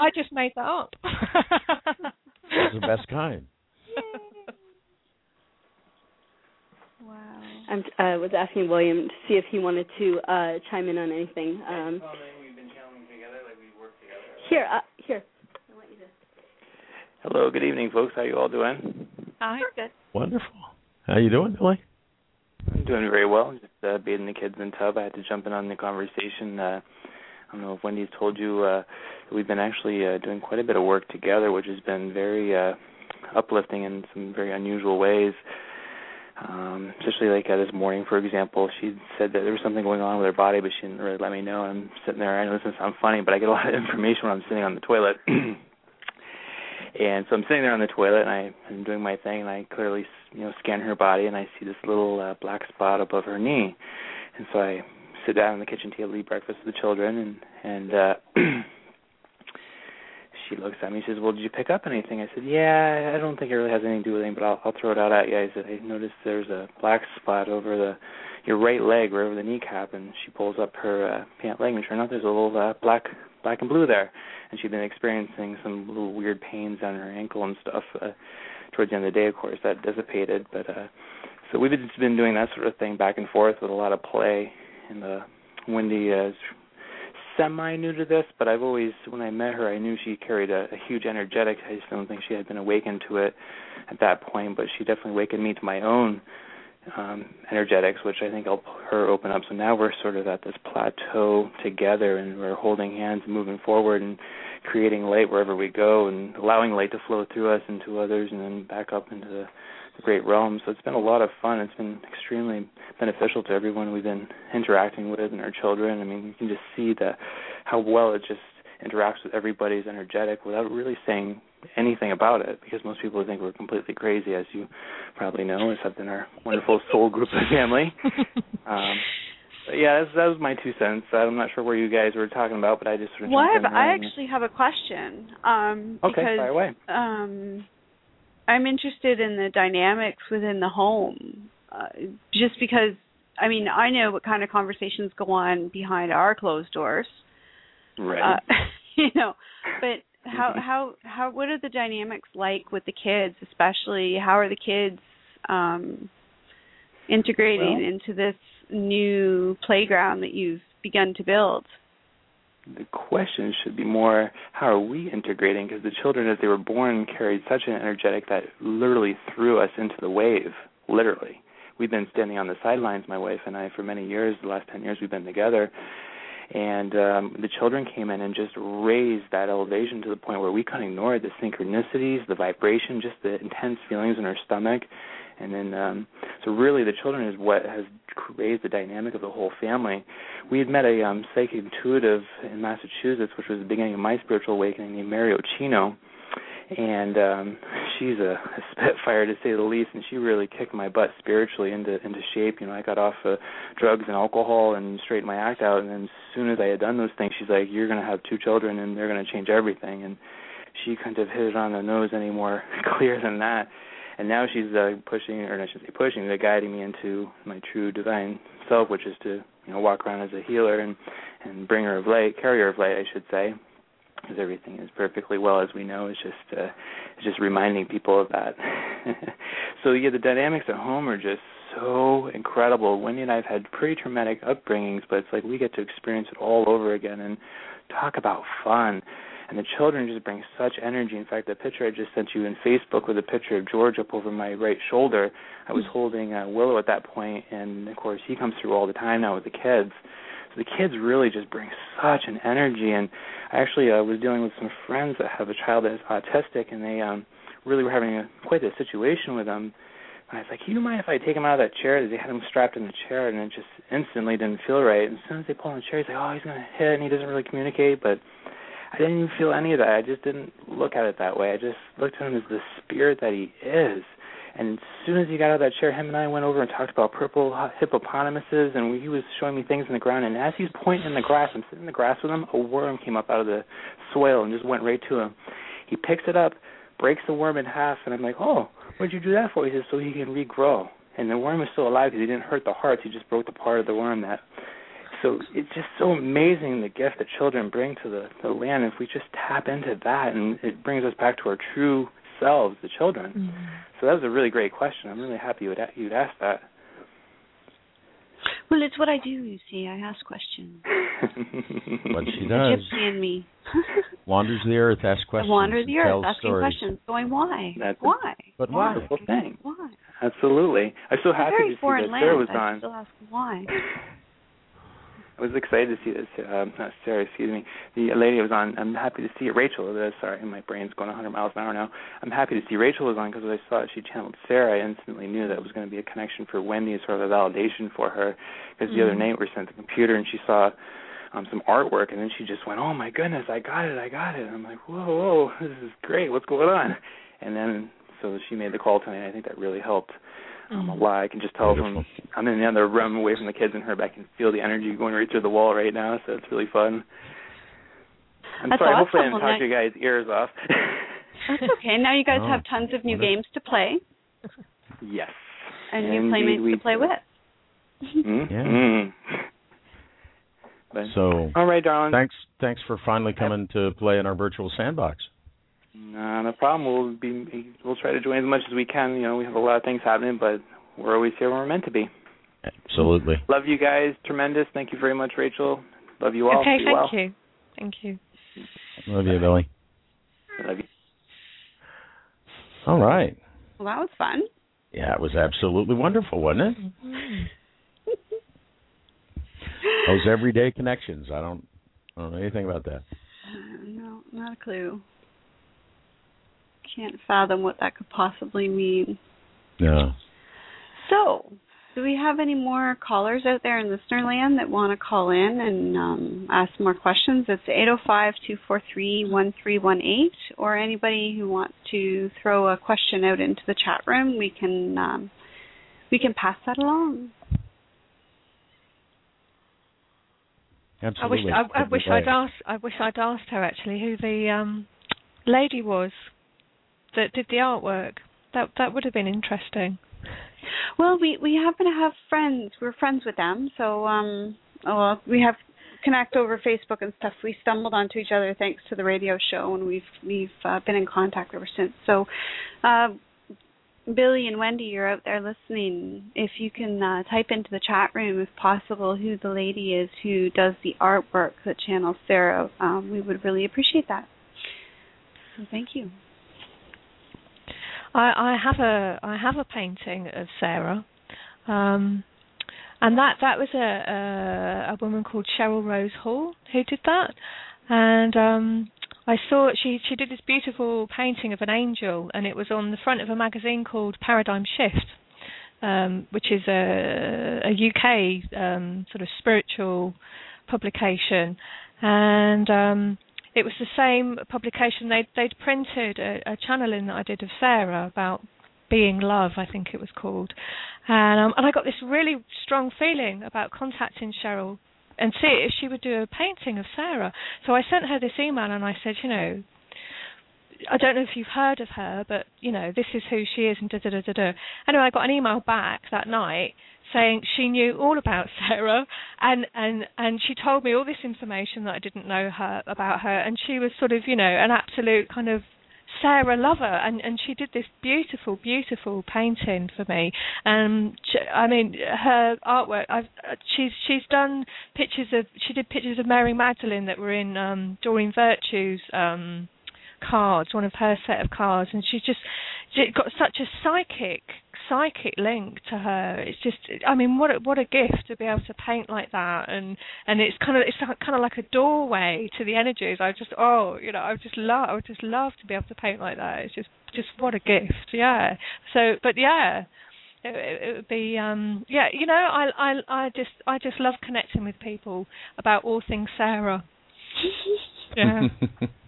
I just made that up. It's the best kind. wow. I uh, was asking William to see if he wanted to uh, chime in on anything. Um, here, uh, here. Hello, good evening, folks. How you all doing? Hi. Good. Wonderful. How you doing, Billy? I'm doing very well. Just uh, bathing the kids in the tub. I had to jump in on the conversation. Uh, I don't know if Wendy's told you uh, we've been actually uh, doing quite a bit of work together, which has been very uh, uplifting in some very unusual ways. Um, especially like uh, this morning, for example, she said that there was something going on with her body, but she didn't really let me know. I'm sitting there. I know this doesn't sound funny, but I get a lot of <laughs> information when I'm sitting on the toilet. <clears throat> and so I'm sitting there on the toilet, and I, I'm doing my thing, and I clearly, you know, scan her body, and I see this little uh, black spot above her knee. And so I sit down on the kitchen table, eat breakfast with the children, and and uh <clears throat> she looks at me. She says, "Well, did you pick up anything?" I said, "Yeah, I don't think it really has anything to do with anything, but I'll, I'll throw it out at you." I said, "I noticed there's a black spot over the your right leg, right over the kneecap." And she pulls up her uh, pant leg, and sure enough, there's a little uh, black black and blue there. And she'd been experiencing some little weird pains on her ankle and stuff. Uh, towards the end of the day, of course, that dissipated. But uh, so we've been doing that sort of thing back and forth with a lot of play. And uh, Wendy is semi new to this, but I've always, when I met her, I knew she carried a, a huge energetic. I just don't think she had been awakened to it at that point, but she definitely awakened me to my own um energetics, which I think helped her open up. So now we're sort of at this plateau together, and we're holding hands, and moving forward, and creating light wherever we go, and allowing light to flow through us into others, and then back up into the, the great realm. So it's been a lot of fun. It's been extremely beneficial to everyone we've been interacting with and our children. I mean, you can just see the how well it just interacts with everybody's energetic without really saying anything about it because most people think we're completely crazy as you probably know except in our wonderful soul group of family <laughs> um yeah that's, that was my two cents i'm not sure where you guys were talking about but i just sort of Well, I, have, I actually have a question. Um, okay because um, I'm interested in the dynamics within the home, uh, just because I mean I know what kind of conversations go on behind our closed doors. right Uh, <laughs> you know, but how how how what are the dynamics like with the kids, especially how are the kids um, integrating Well- into this new playground that you've begun to build? The question should be more how are we integrating? Because the children as they were born carried such an energetic that literally threw us into the wave literally. We've been standing on the sidelines my wife and i for many years the last ten years we've been together. And um the children came in and just raised that elevation to the point where we couldn't ignore the synchronicities the vibration just the intense feelings in our stomach and then um so really the children is what has raised the dynamic of the whole family. We had met a um psychic intuitive in massachusetts which was the beginning of my spiritual awakening named mary ochino. And um she's a, a spitfire to say the least and she really kicked my butt spiritually into into shape. You know i got off of drugs and alcohol and straightened my act out. And then as soon as i had done those things she's like you're going to have two children and they're going to change everything. And she couldn't have hit it on the nose any more <laughs> clear than that and now she's uh, pushing or I should say pushing, but guiding me into my true divine self, which is to you know walk around as a healer and and bringer of light, carrier of light, I should say, because everything is perfectly well as we know. It's just uh, it's just reminding people of that. <laughs> so yeah, the dynamics at home are just so incredible. Wendy and I've had pretty traumatic upbringings, but it's like we get to experience it all over again and talk about fun and the children just bring such energy. In fact, the picture I just sent you in Facebook with a picture of George up over my right shoulder, I was holding uh, Willow at that point, and of course he comes through all the time now with the kids. So the kids really just bring such an energy, and I actually uh, was dealing with some friends that have a child that is autistic, and they um really were having a, quite a situation with them. And I was like, you mind if I take him out of that chair? They had him strapped in the chair, and it just instantly didn't feel right. And as soon as they pull in the chair, he's like, oh, he's going to hit, and he doesn't really communicate, but I didn't even feel any of that. I just didn't look at it that way. I just looked at him as the spirit that he is. And as soon as he got out of that chair, him and I went over and talked about purple hippopotamuses, and he was showing me things in the ground. And as he's pointing in the grass, I'm sitting in the grass with him. A worm came up out of the soil and just went right to him. He picks it up, breaks the worm in half, and I'm like, "Oh, what'd you do that for?" He says, "So he can regrow." And the worm is still alive because he didn't hurt the hearts. He just broke the part of the worm that so it's just so amazing the gift that children bring to the, the land. If we just tap into that, and it brings us back to our true selves, the children. Mm-hmm. So that was a really great question. I'm really happy you'd you'd asked that. Well, it's what I do. You see, I ask questions. <laughs> What she The does. gypsy in me. <laughs> Wanders the earth, asks I questions. wander the earth, tells asking stories. questions, going, why? That's a- why? But why? wonderful thing. Why? Absolutely. I'm so happy very to see that land. Sarah was I on. still ask why. <laughs> I was excited to see this. Uh, not Sarah, excuse me. The lady was on. I'm happy to see it. Rachel. Uh, sorry, my brain's going 100 miles an hour now. I'm happy to see Rachel was on because when I saw she channeled Sarah, I instantly knew that it was going to be a connection for Wendy, sort of a validation for her. Because the other Mm. night we were sent the computer and she saw um some artwork and then she just went, "Oh my goodness, I got it, I got it." And I'm like, "Whoa, whoa, this is great. What's going on?" And then so she made the call tonight. And I think that really helped um, a Mm. lot. I can just tell Beautiful. from I'm in the other room away from the kids and her, but I can feel the energy going right through the wall right now. So it's really fun. I'm That's sorry. Hopefully, I awesome. didn't Well, talk your guys' ears off. That's okay. Now you guys <laughs> Oh, have tons of new wonderful. games to play yes. and new Indeed playmates to play do. with. mm Yeah. Mm. But So all right, darling. thanks thanks for finally coming to play in our virtual sandbox. Not a problem. We'll be we'll try to join as much as we can. You know, we have a lot of things happening, but we're always here when we're meant to be. Absolutely. Love you guys, tremendous. Thank you very much, Rachel. Love you all. okay, Be thank well. you. Thank you. Love you, Billy. Love you. All right. Well, that was fun. Yeah, it was absolutely wonderful, wasn't it? Mm. Those everyday connections. I don't I don't know anything about that. Uh, no, not a clue. Can't fathom what that could possibly mean. Yeah. So, do we have any more callers out there in listener land that want to call in and um, ask more questions? It's 805-243-1318 or anybody who wants to throw a question out into the chat room, we can um, we can pass that along. I wish Absolutely. I, I wish I'd asked I wish I'd asked her actually who the um lady was that did the artwork. That that would have been interesting. Well, we we happen to have friends. We're friends with them, so um, oh, well, we have connect over Facebook and stuff. We stumbled onto each other thanks to the radio show, and we've we've uh, been in contact ever since. So, uh, Billy and Wendy, you're out there listening. If you can uh, type into the chat room, if possible, who the lady is who does the artwork that channels Sarah, um, we would really appreciate that. So, thank you. I, I have a I have a painting of Sarah, um, and that that was a, a a woman called Cheryl Rose Hall who did that, and um, I saw she she did this beautiful painting of an angel, and it was on the front of a magazine called Paradigm Shift, um, which is a a UK um, sort of spiritual publication, and um, it was the same publication. They'd they'd printed a, a channeling that I did of Sarah about being love, I think it was called, and um, and I got this really strong feeling about contacting Cheryl and see if she would do a painting of Sarah. So I sent her this email and I said, you know, I don't know if you've heard of her, but you know, this is who she is, and da da da da da. Anyway, I got an email back that night saying she knew all about <laughs> Sarah, and and and she told me all this information that I didn't know her about her, and she was sort of, you know, an absolute kind of Sarah lover, and and she did this beautiful, beautiful painting for me. Um, she, I mean, her artwork. I've uh, she's she's done pictures of she did pictures of Mary Magdalene that were in um Doreen Virtue's um cards, one of her set of cards, and she's just she got such a psychic psychic link to her. It's just, I mean, what a, what a gift to be able to paint like that, and and it's kind of it's kind of like a doorway to the energies. I just, oh, you know, I just love, I would just love to be able to paint like that. It's just, just what a gift, yeah. So, but yeah. It, it, it would be um yeah you know I I I just I just love connecting with people about all things Sarah <laughs> yeah it's <laughs>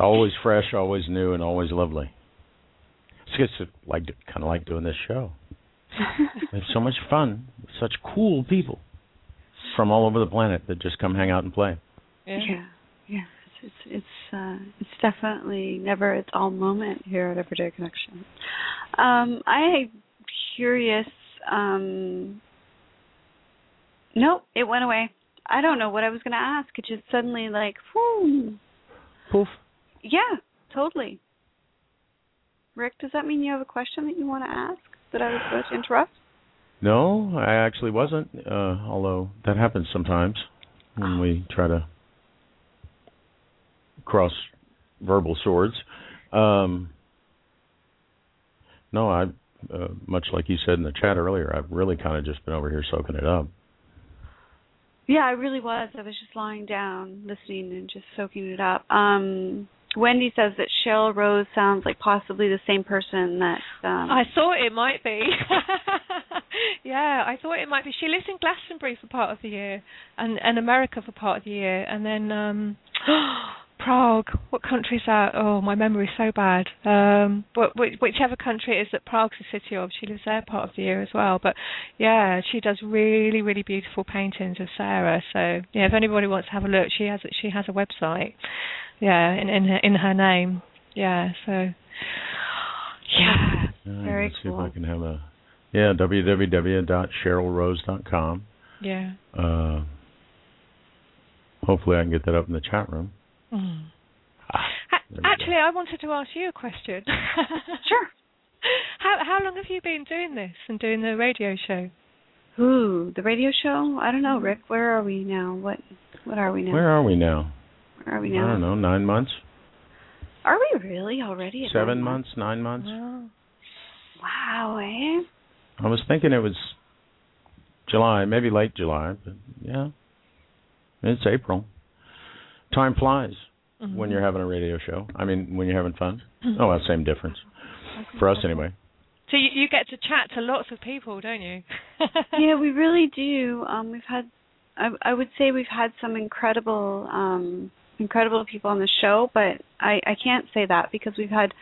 always fresh, always new, and always lovely. It's just like kind of like doing this show. <laughs> we have so much fun with such cool people from all over the planet that just come hang out and play. yeah. Yeah, yeah. It's it's it's, uh, it's definitely never its all moment here at Everyday Connection. Um, I curious. Um, nope, it went away. I don't know what I was going to ask. It just suddenly like, whoo. Poof. Yeah, totally. Rick, does that mean you have a question that you want to ask that I was about to interrupt? No, I actually wasn't. Uh, although that happens sometimes when we try to cross verbal swords. Um, no, I uh, much like you said in the chat earlier, I've really kind of just been over here soaking it up. Yeah, I really was. I was just lying down, listening and just soaking it up. Um Wendy says that Cheryl Rose sounds like possibly the same person that um I thought it might be. <laughs> yeah, I thought it might be. She lives in Glastonbury for part of the year, and and America for part of the year, and then um <gasps> Prague. What country is that? Oh, my memory is so bad. Um, but which, whichever country it is that Prague's the city of, she lives there part of the year as well. But yeah, she does really, really beautiful paintings of Sarah. So yeah, if anybody wants to have a look, she has she has a website. Yeah, in in her, in her name. Yeah, so yeah, Uh, Very let's see if I can have a yeah www.cherylrose.com. yeah. Uh, hopefully, I can get that up in the chat room. Mm. Ah, Ha- go. Actually, I wanted to ask you a question. <laughs> Sure. <laughs> How how long have you been doing this and doing the radio show? Ooh, the radio show? I don't know. Rick. Where are we now? What what are we now? Where are we now? Where are we I don't know. Nine months, Are we really already at seven nine months, nine months. Wow. Wow, eh? I was thinking it was July, maybe late July, but yeah, it's April. Time flies Mm-hmm. when you're having a radio show. I mean, when you're having fun. <laughs> Oh, well, same difference for us anyway. So you, you get to chat to lots of people, don't you? <laughs> yeah, we really do. Um, we've had, I, I would say we've had some incredible, um, incredible people on the show, but I, I can't say that because we've had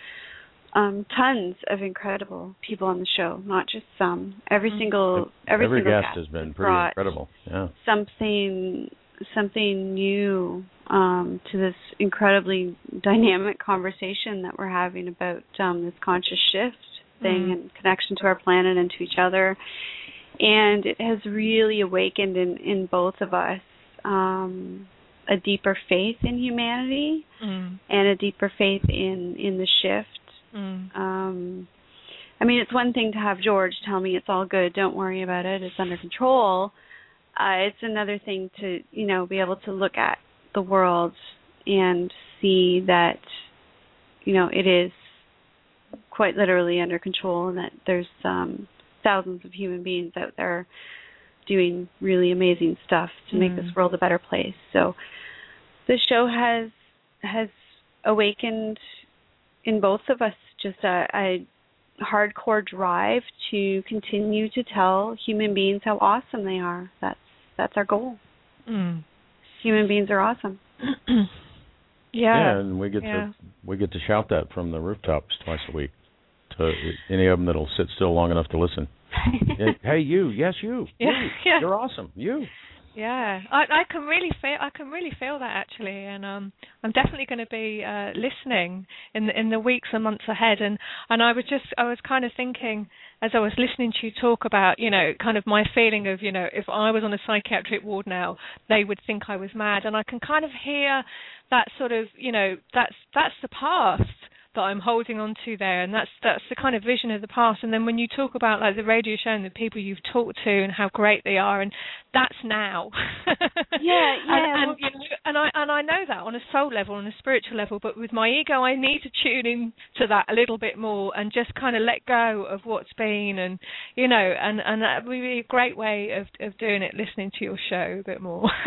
um, tons of incredible people on the show, not just some. Every Mhm. single, every, Every single guest has been pretty incredible. Yeah. something, something new um, to this incredibly dynamic conversation that we're having about um, this conscious shift thing Mhm. and connection to our planet and to each other. And it has really awakened in, in both of us um, a deeper faith in humanity mm. and a deeper faith in, in the shift. Mm. Um, I mean, it's one thing to have George tell me it's all good, don't worry about it, it's under control. Uh, it's another thing to, you know, be able to look at the world and see that, you know, it is quite literally under control and that there's um, thousands of human beings out there doing really amazing stuff to make Mm. this world a better place. So the show has has awakened in both of us just a, a hardcore drive to continue to tell human beings how awesome they are. That's that's our goal. Mm. Human beings are awesome. <clears throat> yeah. and we get Yeah. to we get to shout that from the rooftops twice a week to any of them that'll sit still long enough to listen. <laughs> Hey, you, yes, you, Yeah, you, yeah. you're awesome, you. Yeah, I, I can really feel I can really feel that actually, and um, I'm definitely going to be uh, listening in the, in the weeks and months ahead. And and I was just I was kind of thinking as I was listening to you talk about you know kind of my feeling of you know if I was on a psychiatric ward now they would think I was mad, and I can kind of hear that sort of you know that's that's the past that I'm holding on to there and that's that's the kind of vision of the past. And then when you talk about like the radio show and the people you've talked to and how great they are and that's now. <laughs> Yeah, yeah, and well- you know and I and I know that on a soul level on a spiritual level but with my ego I need to tune in to that a little bit more and just kind of let go of what's been and you know and and that would be a great way of of doing it listening to your show a bit more. <laughs>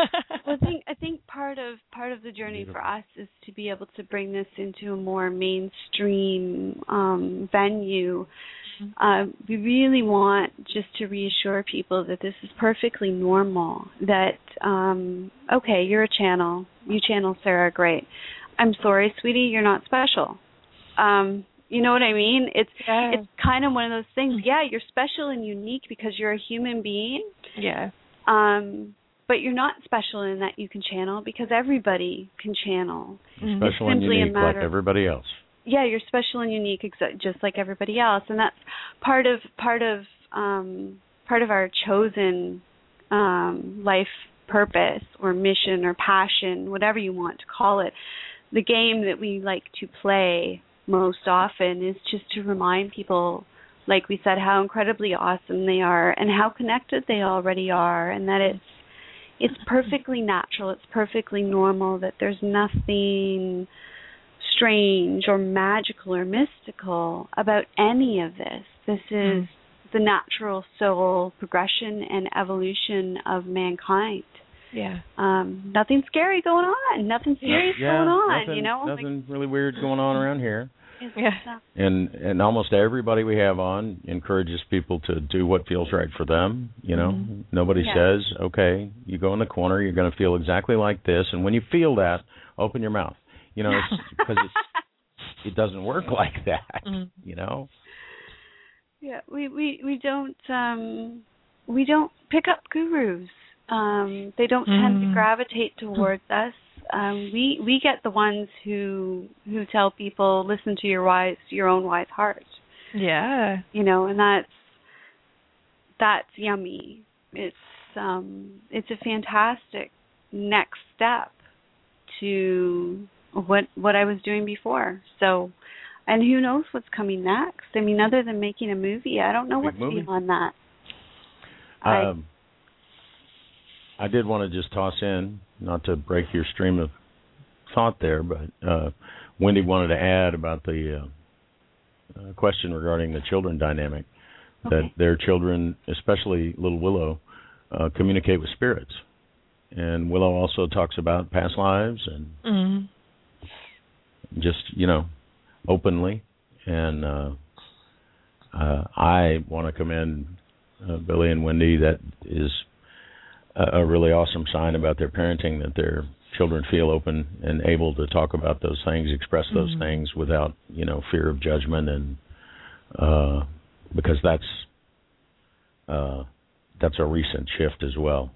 Well, I think I think part of part of the journey for us is to be able to bring this into a more mainstream um, venue. Uh, we really want just to reassure people that this is perfectly normal. That um, okay, you're a channel. You channel Sarah, great. I'm sorry, sweetie, you're not special. Um, you know what I mean? It's Yeah. it's kind of one of those things. Yeah, you're special and unique because you're a human being. yeah Um, but you're not special in that you can channel because everybody can channel. Mm. Special and simply a unique like everybody else. Yeah, you're special and unique, exa- just like everybody else, and that's part of part of um, part of our chosen um, life purpose or mission or passion, whatever you want to call it. The game that we like to play most often is just to remind people like we said how incredibly awesome they are and how connected they already are and that it's it's perfectly natural it's perfectly normal that there's nothing strange or magical or mystical about any of this this is Mm. the natural soul progression and evolution of mankind Yeah. Um, nothing scary going on. Nothing serious yeah, going on. nothing, you know, nothing really weird going on around here. Yeah. And and almost everybody we have on encourages people to do what feels right for them. You know, Mhm. nobody Yeah. says, "Okay, you go in the corner, you're going to feel exactly like this," and when you feel that, open your mouth. You know, it's, <laughs> because it's, it doesn't work <laughs> like that. Mm. You know. Yeah, we we we don't um we don't pick up gurus. Um they don't tend to Mm. gravitate towards us. Um we we get the ones who who tell people listen to your wise your own wise heart. Yeah. You know, and that's that's yummy. It's um it's a fantastic next step to what what I was doing before. So and who knows what's coming next? I mean, other than making a movie, I don't know Big what's movie? beyond that. I- Um, I did want to just toss in, not to break your stream of thought there, but uh, Wendy wanted to add about the uh, uh, question regarding the children dynamic. That Okay. their children, especially little Willow, uh, communicate with spirits, and Willow also talks about past lives and Mm. Just you know openly. And uh uh I want to commend uh, Billy and Wendy. That is a, a really awesome sign about their parenting that their children feel open and able to talk about those things express those Mhm. things without you know fear of judgment. And uh because that's uh that's a recent shift as well.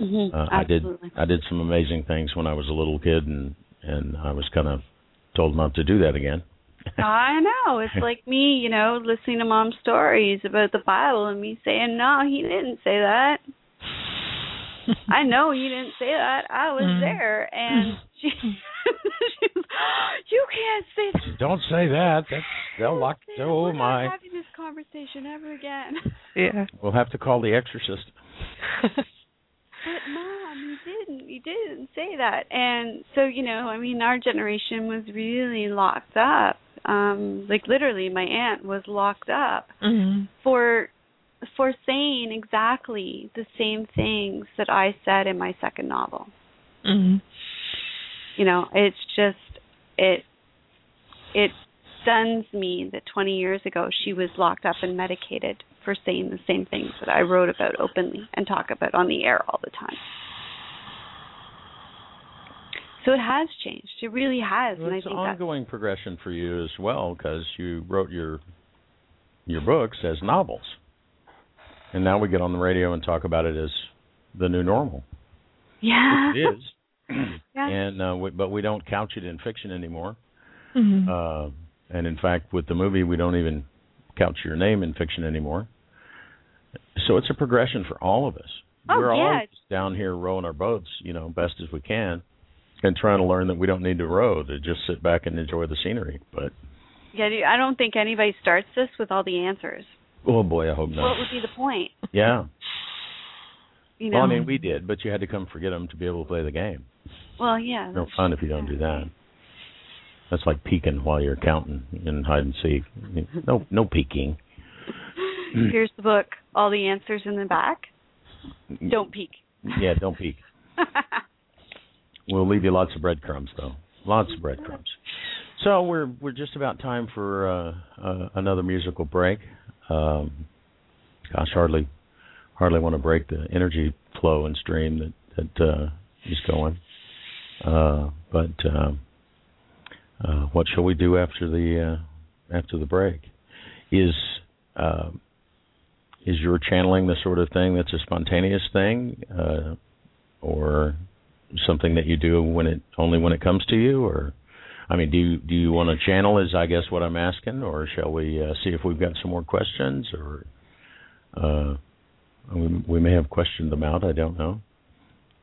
Mhm, uh, I did. I did some amazing things when I was a little kid and and I was kind of told not to do that again. <laughs> I know. It's like me, you know, listening to mom's stories about the Bible and me saying, "No, he didn't say that." <laughs> I know he didn't say that. I was Mm. there, and <laughs> she, she was, "You can't say that." Don't say that. That's they'll lock. Say that. Oh We're my! not having this conversation ever again. Yeah. We'll have to call the exorcist. But mom, you didn't. You didn't say that. And so, you know, I mean, our generation was really locked up. Um, like literally, my aunt was locked up mm. for for saying exactly the same things that I said in my second novel. Mm. You know, it's just it it stuns me that 20 years ago she was locked up and medicated for saying the same things that I wrote about openly and talk about on the air all the time. So it has changed. It really has, Well, and I it's an think that's ongoing progression for you as well because you wrote your your books as novels, and now we get on the radio and talk about it as the new normal. yeah. It is, <clears throat> Yeah. and uh, we, but we don't couch it in fiction anymore. Mm. Uh, and in fact, with the movie, we don't even couch your name in fiction anymore. So it's a progression for all of us. Oh, We're all yeah. just down here rowing our boats, you know, best as we can, and trying to learn that we don't need to row to just sit back and enjoy the scenery. But Yeah, I don't think anybody starts this with all the answers. oh boy, I hope not. What would be the point? <laughs> yeah. You know. Well, I mean, we did, but you had to come forget them to be able to play the game. Well, yeah. No fun if you don't do that. That's like peeking while you're counting in hide and seek. No, no peeking. <laughs> Here's the book. All the answers in the back. Mm. Don't peek. Yeah, don't peek. <laughs> We'll leave you lots of breadcrumbs, though. Lots of breadcrumbs. So we're we're just about time for uh, uh, another musical break. Um, gosh, hardly hardly want to break the energy flow and stream that that uh, is going. Uh, but um, uh, what shall we do after the uh, after the break? Is uh, is your channeling the sort of thing that's a spontaneous thing, uh, or something that you do when it only when it comes to you, or I mean, do you do you want to channel? Is I guess what I'm asking, or shall we uh, see if we've got some more questions, or uh, we, we may have questioned them out. I don't know.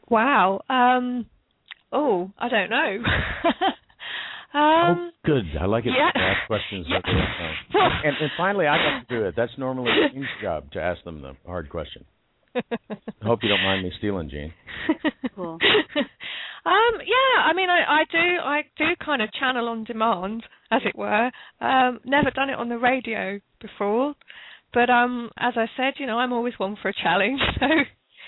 Wow. Um. Oh, I don't know. <laughs> um. oh, good. I like it yeah. to ask questions <laughs> that they don't know. Well- And, and finally, I got to do it. That's normally Jean's job to ask them the hard question. <laughs> I hope you don't mind me stealing, Jean. Cool. <laughs> Um, yeah, I mean, I, I do, I do kind of channel on demand, as it were. Um, never done it on the radio before, but um, as I said, you know, I'm always one for a challenge. <laughs>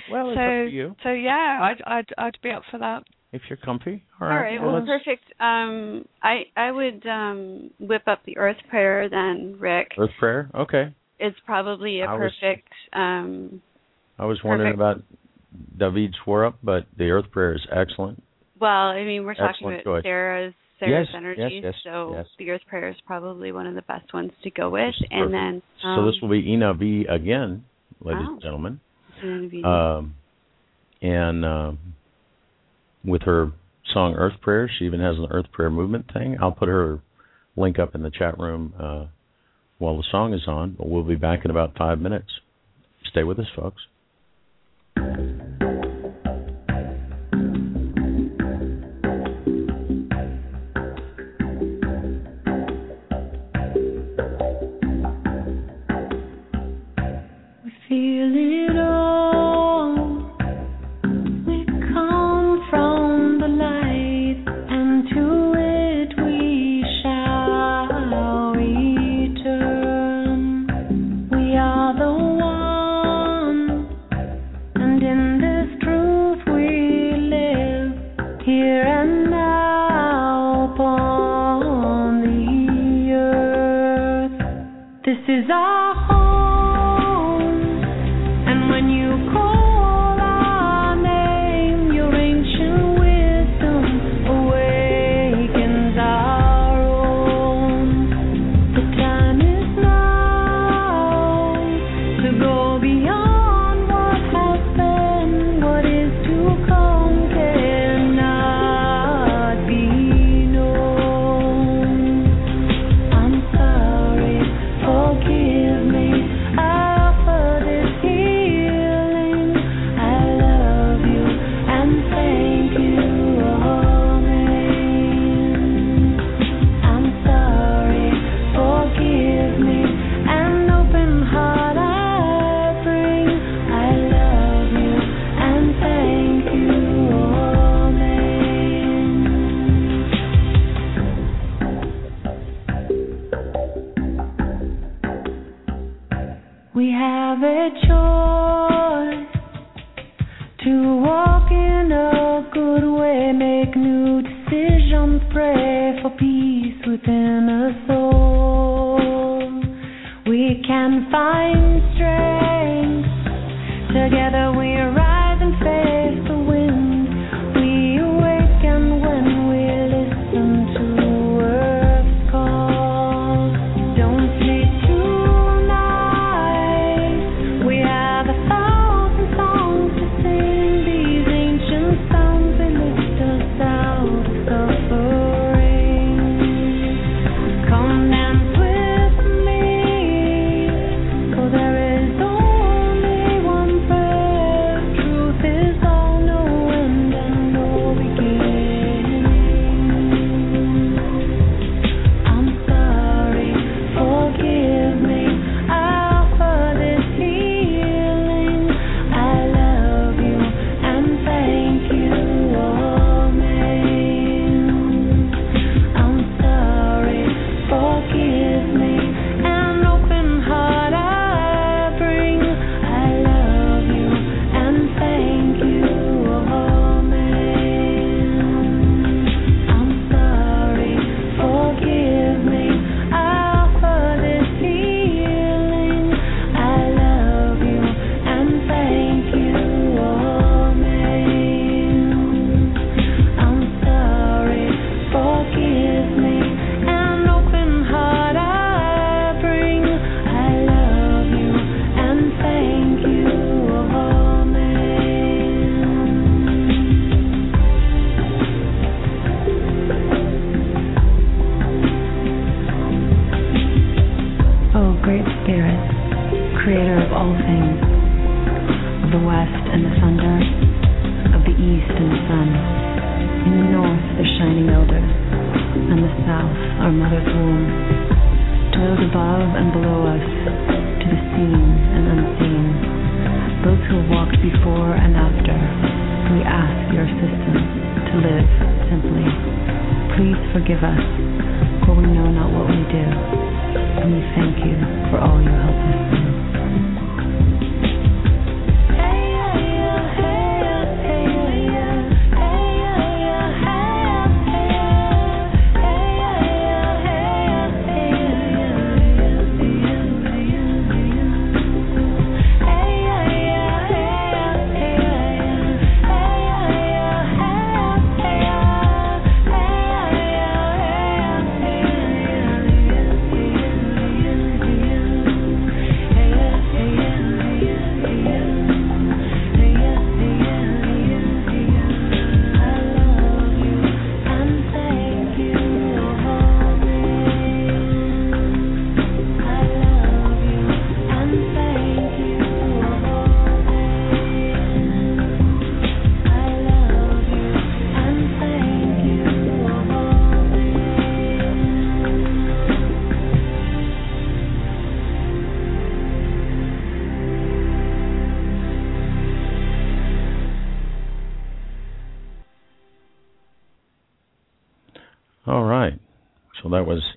So, well, it's so, up to you. So yeah, I'd, I'd, I'd be up for that. If you're comfy, all right. All right, well, well perfect. Um, I, I would um whip up the Earth Prayer then, Rick. Earth Prayer, okay. It's probably a I perfect was... um I was wondering Perfect. about David Swarup, but the Earth Prayer is excellent. Well, I mean, we're excellent talking about choice. Sarah's Sarah's yes, energy, yes, yes, so the Earth Prayer is probably one of the best ones to go with. And then, um, so this um, will be Ina V again, ladies wow. and gentlemen. Um, and uh, with her song Earth Prayer, she even has an Earth Prayer movement thing. I'll put her link up in the chat room uh, while the song is on, but we'll be back in about five minutes. Stay with us, folks. Thank you. to walk in a good way, make new decisions, pray for peace within us.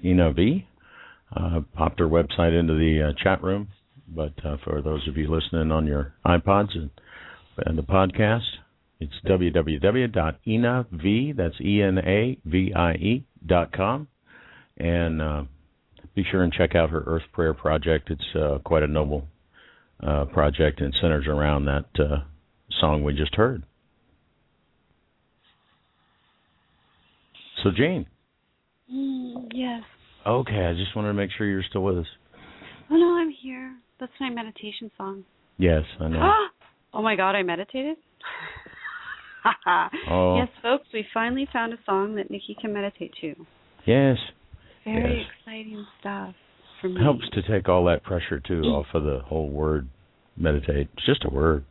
Ina V. Uh, popped her website into the uh, chat room, but uh, for those of you listening on your iPods and, and the podcast, it's www.enav, that's E-N-A-V-I-E dot com. And uh, be sure and check out her Earth Prayer Project. It's uh, quite a noble uh, project and centers around that song we just heard. So, Jane. Mm, yes. Okay, I just wanted to make sure you're still with us. Oh no, I'm here. That's my meditation song. Yes, I know. <gasps> oh my God, I meditated. <laughs> oh. Yes, folks, we finally found a song that Nikki can meditate to. Yes. Very yes. exciting stuff for me. Helps to take all that pressure too off of the whole word meditate. It's just a word.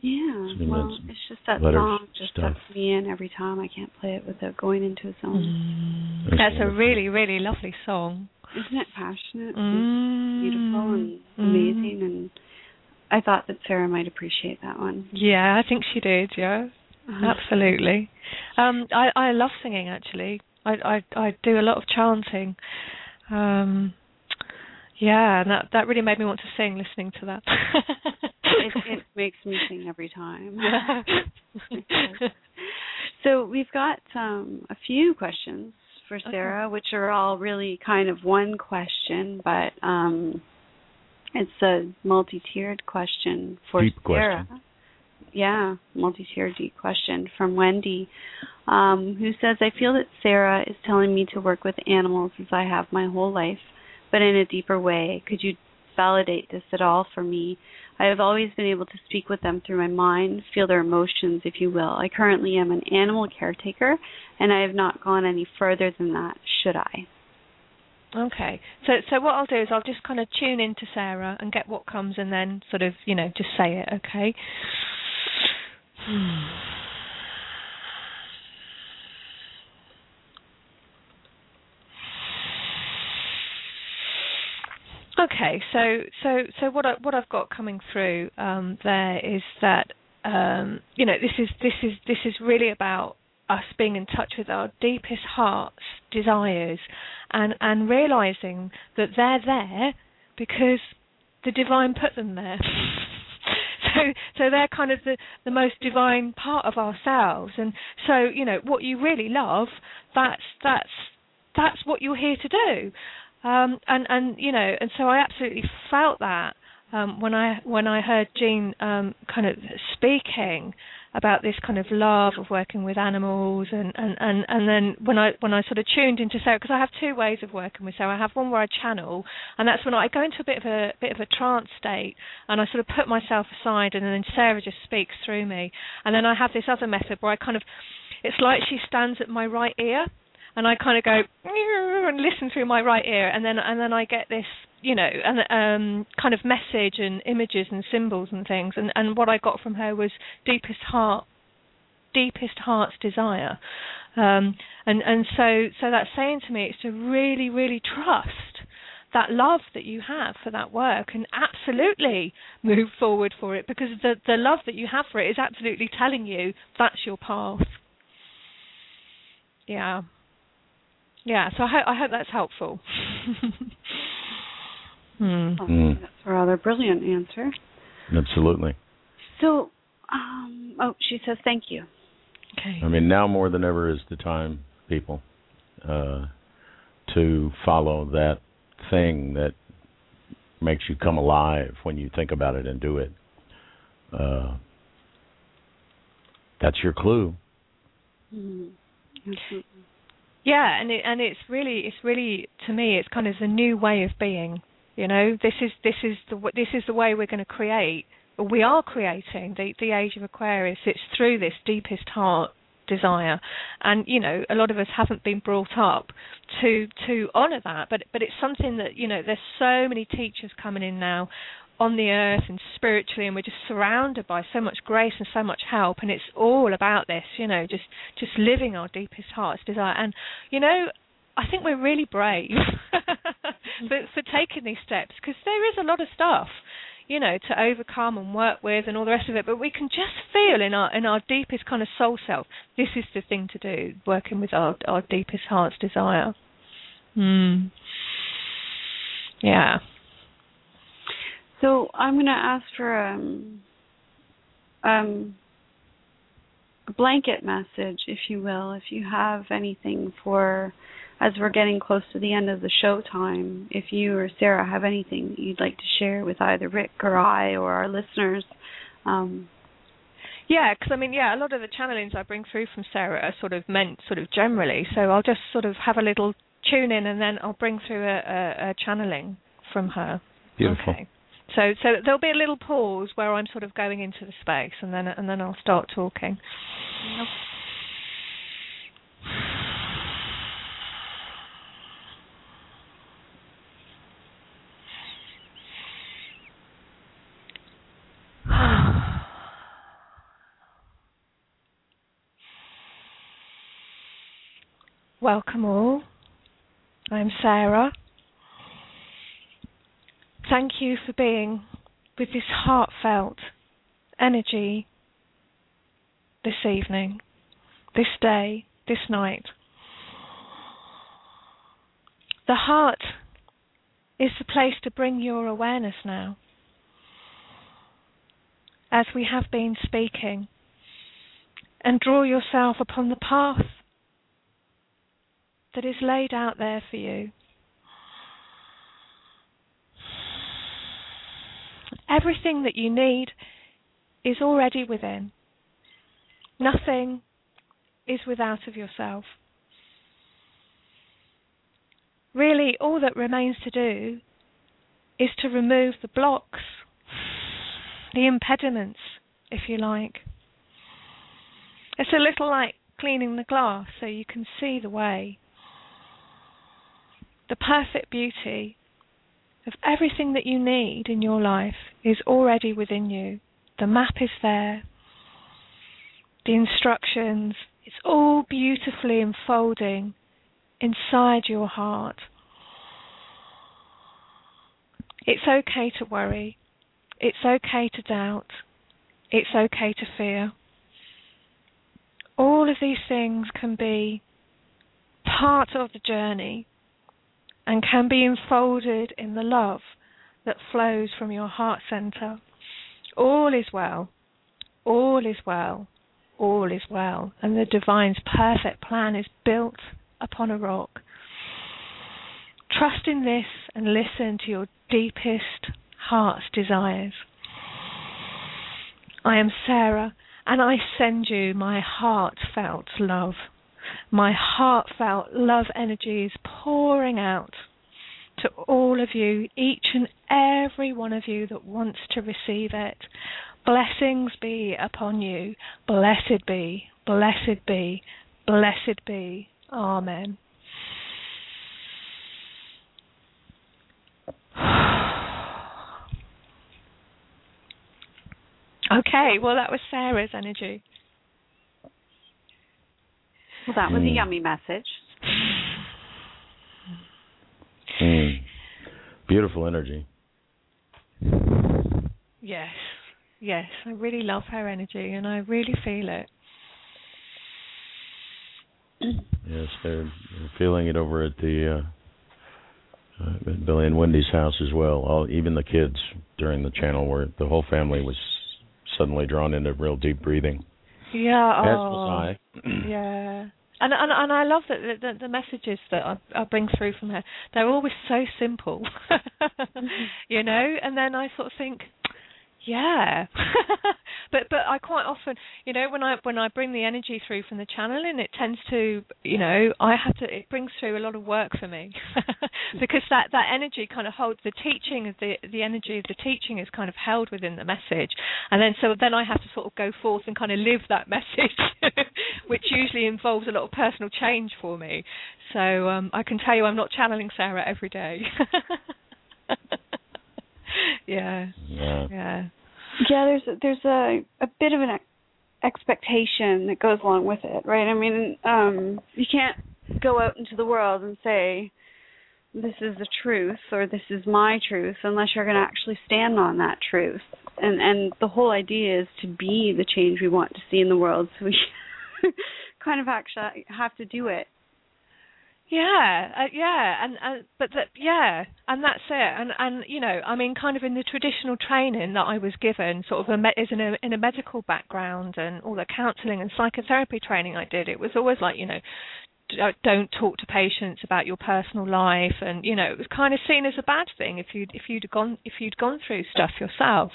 Yeah, well, it's just that letter song just stuff. sucks me in every time. I can't play it without going into a zone. That's That's a really, really lovely song. Isn't it passionate? Mm. and beautiful and Mm. amazing and I thought that Sarah might appreciate that one. Yeah, I think she did. Yeah, absolutely. Um, I I love singing actually. I I I do a lot of chanting. Um, yeah, and that that really made me want to sing listening to that. <laughs> it, <laughs> it makes me sing every time. <laughs> <laughs> so we've got um, a few questions for Sarah, which are all really kind of one question, but um, it's a multi-tiered question for Deep Sarah. question. Yeah, multi-tiered deep question from Wendy, um, who says, "I feel that Sarah is telling me to work with animals as I have my whole life, but in a deeper way. Could you validate this at all for me? I have always been able to speak with them through my mind, feel their emotions, if you will. I currently am an animal caretaker, and I have not gone any further than that. Should I?" Okay. So so what I'll do is I'll just kind of tune into Sarah and get what comes and then sort of, you know, just say it, okay? Okay, so so so what I what I've got coming through um, there is that um, you know this is this is this is really about us being in touch with our deepest heart's desires and and realizing that they're there because the divine put them there. <laughs> so so they're kind of the the most divine part of ourselves and so you know what you really love that's that's that's what you're here to do um and and you know and so I absolutely felt that um when I when I heard Jean um kind of speaking about this kind of love of working with animals and and and and then when I when I sort of tuned into Sarah because I have two ways of working with Sarah. I have one where I channel and that's when I go into a bit of a bit of a trance state and I sort of put myself aside and then Sarah just speaks through me. And then I have this other method where I kind of it's like she stands at my right ear and I kind of go and listen through my right ear and then and then I get this you know and um kind of message and images and symbols and things and and what I got from her was deepest heart deepest heart's desire. Um and and so so that's saying to me it's to really really trust that love that you have for that work and absolutely move forward for it because the the love that you have for it is absolutely telling you that's your path. Yeah yeah so i hope i hope that's helpful <laughs> hmm. Oh, Mm. That's a rather brilliant answer. Absolutely. So, um, oh, she says thank you. okay I mean, now more than ever is the time, people, uh, to follow that thing that makes you come alive when you think about it and do it. Uh, that's your clue. Mm, absolutely. Yeah, and it, and it's really it's really to me it's kind of the new way of being. You know, this is this is the this is the way we're going to create. We are creating the the age of Aquarius. It's through this deepest heart desire, and you know a lot of us haven't been brought up to to honour that. But but it's something that you know there's so many teachers coming in now on the earth and spiritually and we're just surrounded by so much grace and so much help and it's all about this you know just just living our deepest heart's desire and you know I think we're really brave <laughs> for for taking these steps because there is a lot of stuff you know to overcome and work with and all the rest of it but we can just feel in our in our deepest kind of soul self this is the thing to do working with our our deepest heart's desire Mm. Yeah. So I'm going to ask for um, um, a blanket message, if you will, if you have anything for, as we're getting close to the end of the show time, if you or Sarah have anything you'd like to share with either Rick or I or our listeners. Um, yeah, because I mean, yeah, a lot of the channelings I bring through from Sarah are sort of meant sort of generally. So I'll just sort of have a little tune in, and then I'll bring through a, a, a channeling from her. Beautiful. Okay. So so there'll be a little pause where I'm sort of going into the space, and then and then I'll start talking. <sighs> Welcome all. I'm Sarah. Thank you for being with this heartfelt energy this evening, this day, this night. The heart is the place to bring your awareness now. As we have been speaking, and draw yourself upon the path that is laid out there for you. Everything that you need is already within. Nothing is without of yourself. Really, all that remains to do is to remove the blocks, the impediments, if you like. It's a little like cleaning the glass so you can see the way. The perfect beauty of everything that you need in your life is already within you. The map is there, the instructions, it's all beautifully unfolding inside your heart. It's okay to worry. It's okay to doubt. It's okay to fear. All of these things can be part of the journey and can be enfolded in the love that flows from your heart center. All is well. All is well. All is well. And the divine's perfect plan is built upon a rock. Trust in this and listen to your deepest heart's desires. I am Sarah, and I send you my heartfelt love. My heartfelt love energy is pouring out to all of you, each and every one of you that wants to receive it. Blessings be upon you. Blessed be, blessed be, blessed be. Amen. <sighs> Okay, well, that was Sarah's energy. Well, that was mm. a Hmm. yummy message. Mm. Beautiful energy. Yes, yes, I really love her energy, and I really feel it. Yes, they're, they're feeling it over at the uh, uh, at Billy and Wendy's house as well. All even the kids during the channel, where the whole family was suddenly drawn into real deep breathing. Yeah, As oh, was I. yeah. And, and and I love that the, the, messages that I, I bring through from her. They're always so simple, <laughs> you know. And then I sort of think, yeah, <laughs> but but I quite often, you know, when I when I bring the energy through from the channeling, it tends to, you know, I have to. It brings through a lot of work for me <laughs> because that that energy kind of holds the teaching of the the energy of the teaching is kind of held within the message, and then so then I have to sort of go forth and kind of live that <laughs> message, which usually involves a lot of personal change for me. So um, I can tell you, I'm not channeling Sarah every day. <laughs> yeah. Yeah. Yeah. Yeah, there's there's a a bit of an ex- expectation that goes along with it, right? I mean, um you can't go out into the world and say this is the truth or this is my truth unless you're going to actually stand on that truth. And and the whole idea is to be the change we want to see in the world. So we <laughs> kind of actually have to do it. Yeah, uh, yeah, and and but that yeah, and that's it, and and you know, I mean, kind of in the traditional training that I was given, sort of a me- is in a in a medical background and all the counselling and psychotherapy training I did, it was always like you know, don't talk to patients about your personal life, and you know, it was kind of seen as a bad thing if you if you'd gone if you'd gone through stuff yourself,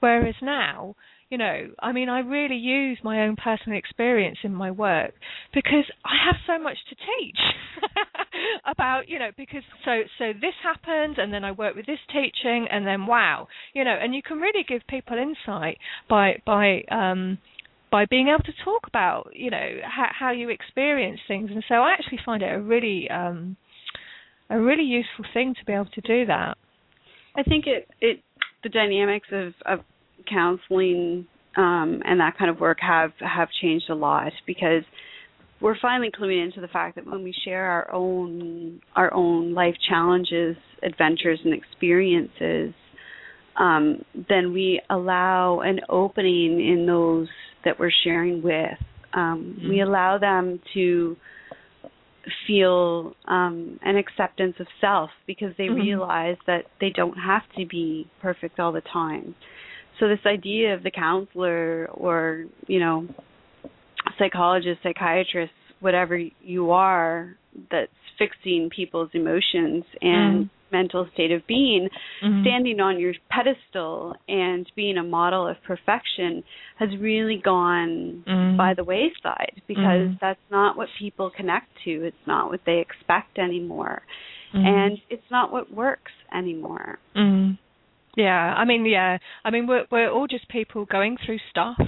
whereas now you know i mean i really use my own personal experience in my work because i have so much to teach <laughs> about you know because so so this happened and then i work with this teaching and then wow you know and you can really give people insight by by um by being able to talk about you know how, how you experience things. And so i actually find it a really um a really useful thing to be able to do that. I think it it the dynamics of of counseling um, and that kind of work have have changed a lot because we're finally cluing into the fact that when we share our own our own life challenges, adventures, and experiences, um, then we allow an opening in those that we're sharing with. Um, mm-hmm. We allow them to feel um, an acceptance of self because they mm-hmm. realize that they don't have to be perfect all the time so this idea of the counselor or you know psychologist psychiatrist whatever you are that's fixing people's emotions and mm. mental state of being mm-hmm. standing on your pedestal and being a model of perfection has really gone mm. by the wayside because mm. that's not what people connect to it's not what they expect anymore and it's not what works anymore yeah, I mean, yeah, I mean, we're we're all just people going through stuff,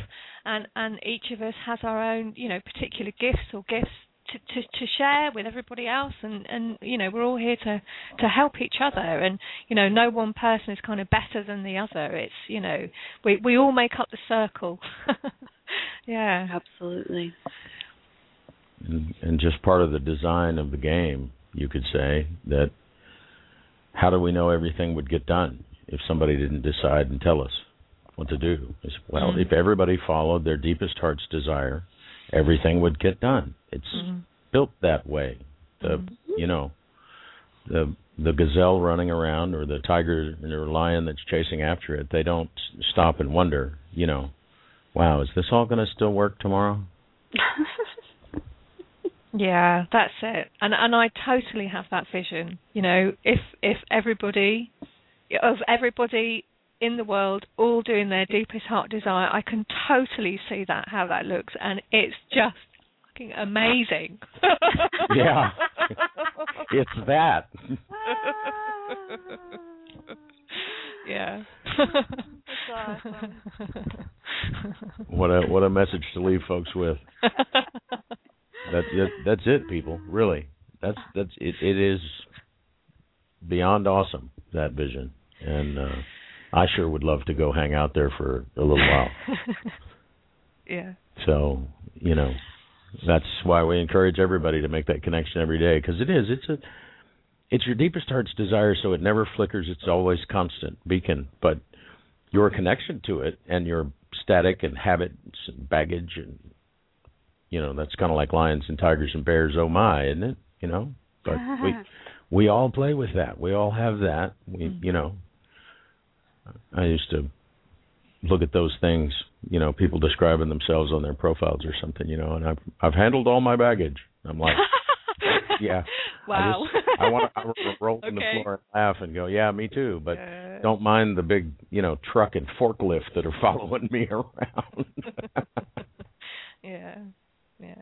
and and each of us has our own, you know, particular gifts or gifts to, to, to share with everybody else and, and you know we're all here to to help each other and you know no one person is kind of better than the other. It's you know we we all make up the circle. <laughs> Yeah. Absolutely. And, and just part of the design of the game you could say that how do we know everything would get done if somebody didn't decide and tell us what to do. Well, mm-hmm. if everybody followed their deepest heart's desire, everything would get done. It's mm-hmm. built that way. The mm-hmm. you know the the gazelle running around or the tiger or lion that's chasing after it, they don't stop and wonder, you know, wow, is this all going to still work tomorrow? <laughs> yeah, that's it. And and I totally have that vision. You know, if if everybody of everybody in the world all doing their deepest heart desire. I can totally see that how that looks, and it's just fucking amazing. <laughs> yeah, it's that. <laughs> yeah. awesome. <laughs> what a what a message to leave folks with. That's it. That's it, people. Really, that's that's it. It is beyond awesome that vision and uh, I sure would love to go hang out there for a little while. <laughs> yeah. So you know, that's why we encourage everybody to make that connection every day because it is. It's a it's your deepest heart's desire, so it never flickers. It's always constant beacon. But your connection to it and your static and habits and baggage and you know that's kind of like lions and tigers and bears. Oh my, isn't it? You know, but we <laughs> we all play with that. We all have that. We you know I used to look at those things, you know, people describing themselves on their profiles or something, you know, and I've I've handled all my baggage. I'm like, <laughs> yeah, wow. I, just, I want to <laughs> roll okay. on the floor and laugh and go, yeah, me too, but uh, don't mind the big, you know, truck and forklift that are following me <laughs> around. yeah, yeah.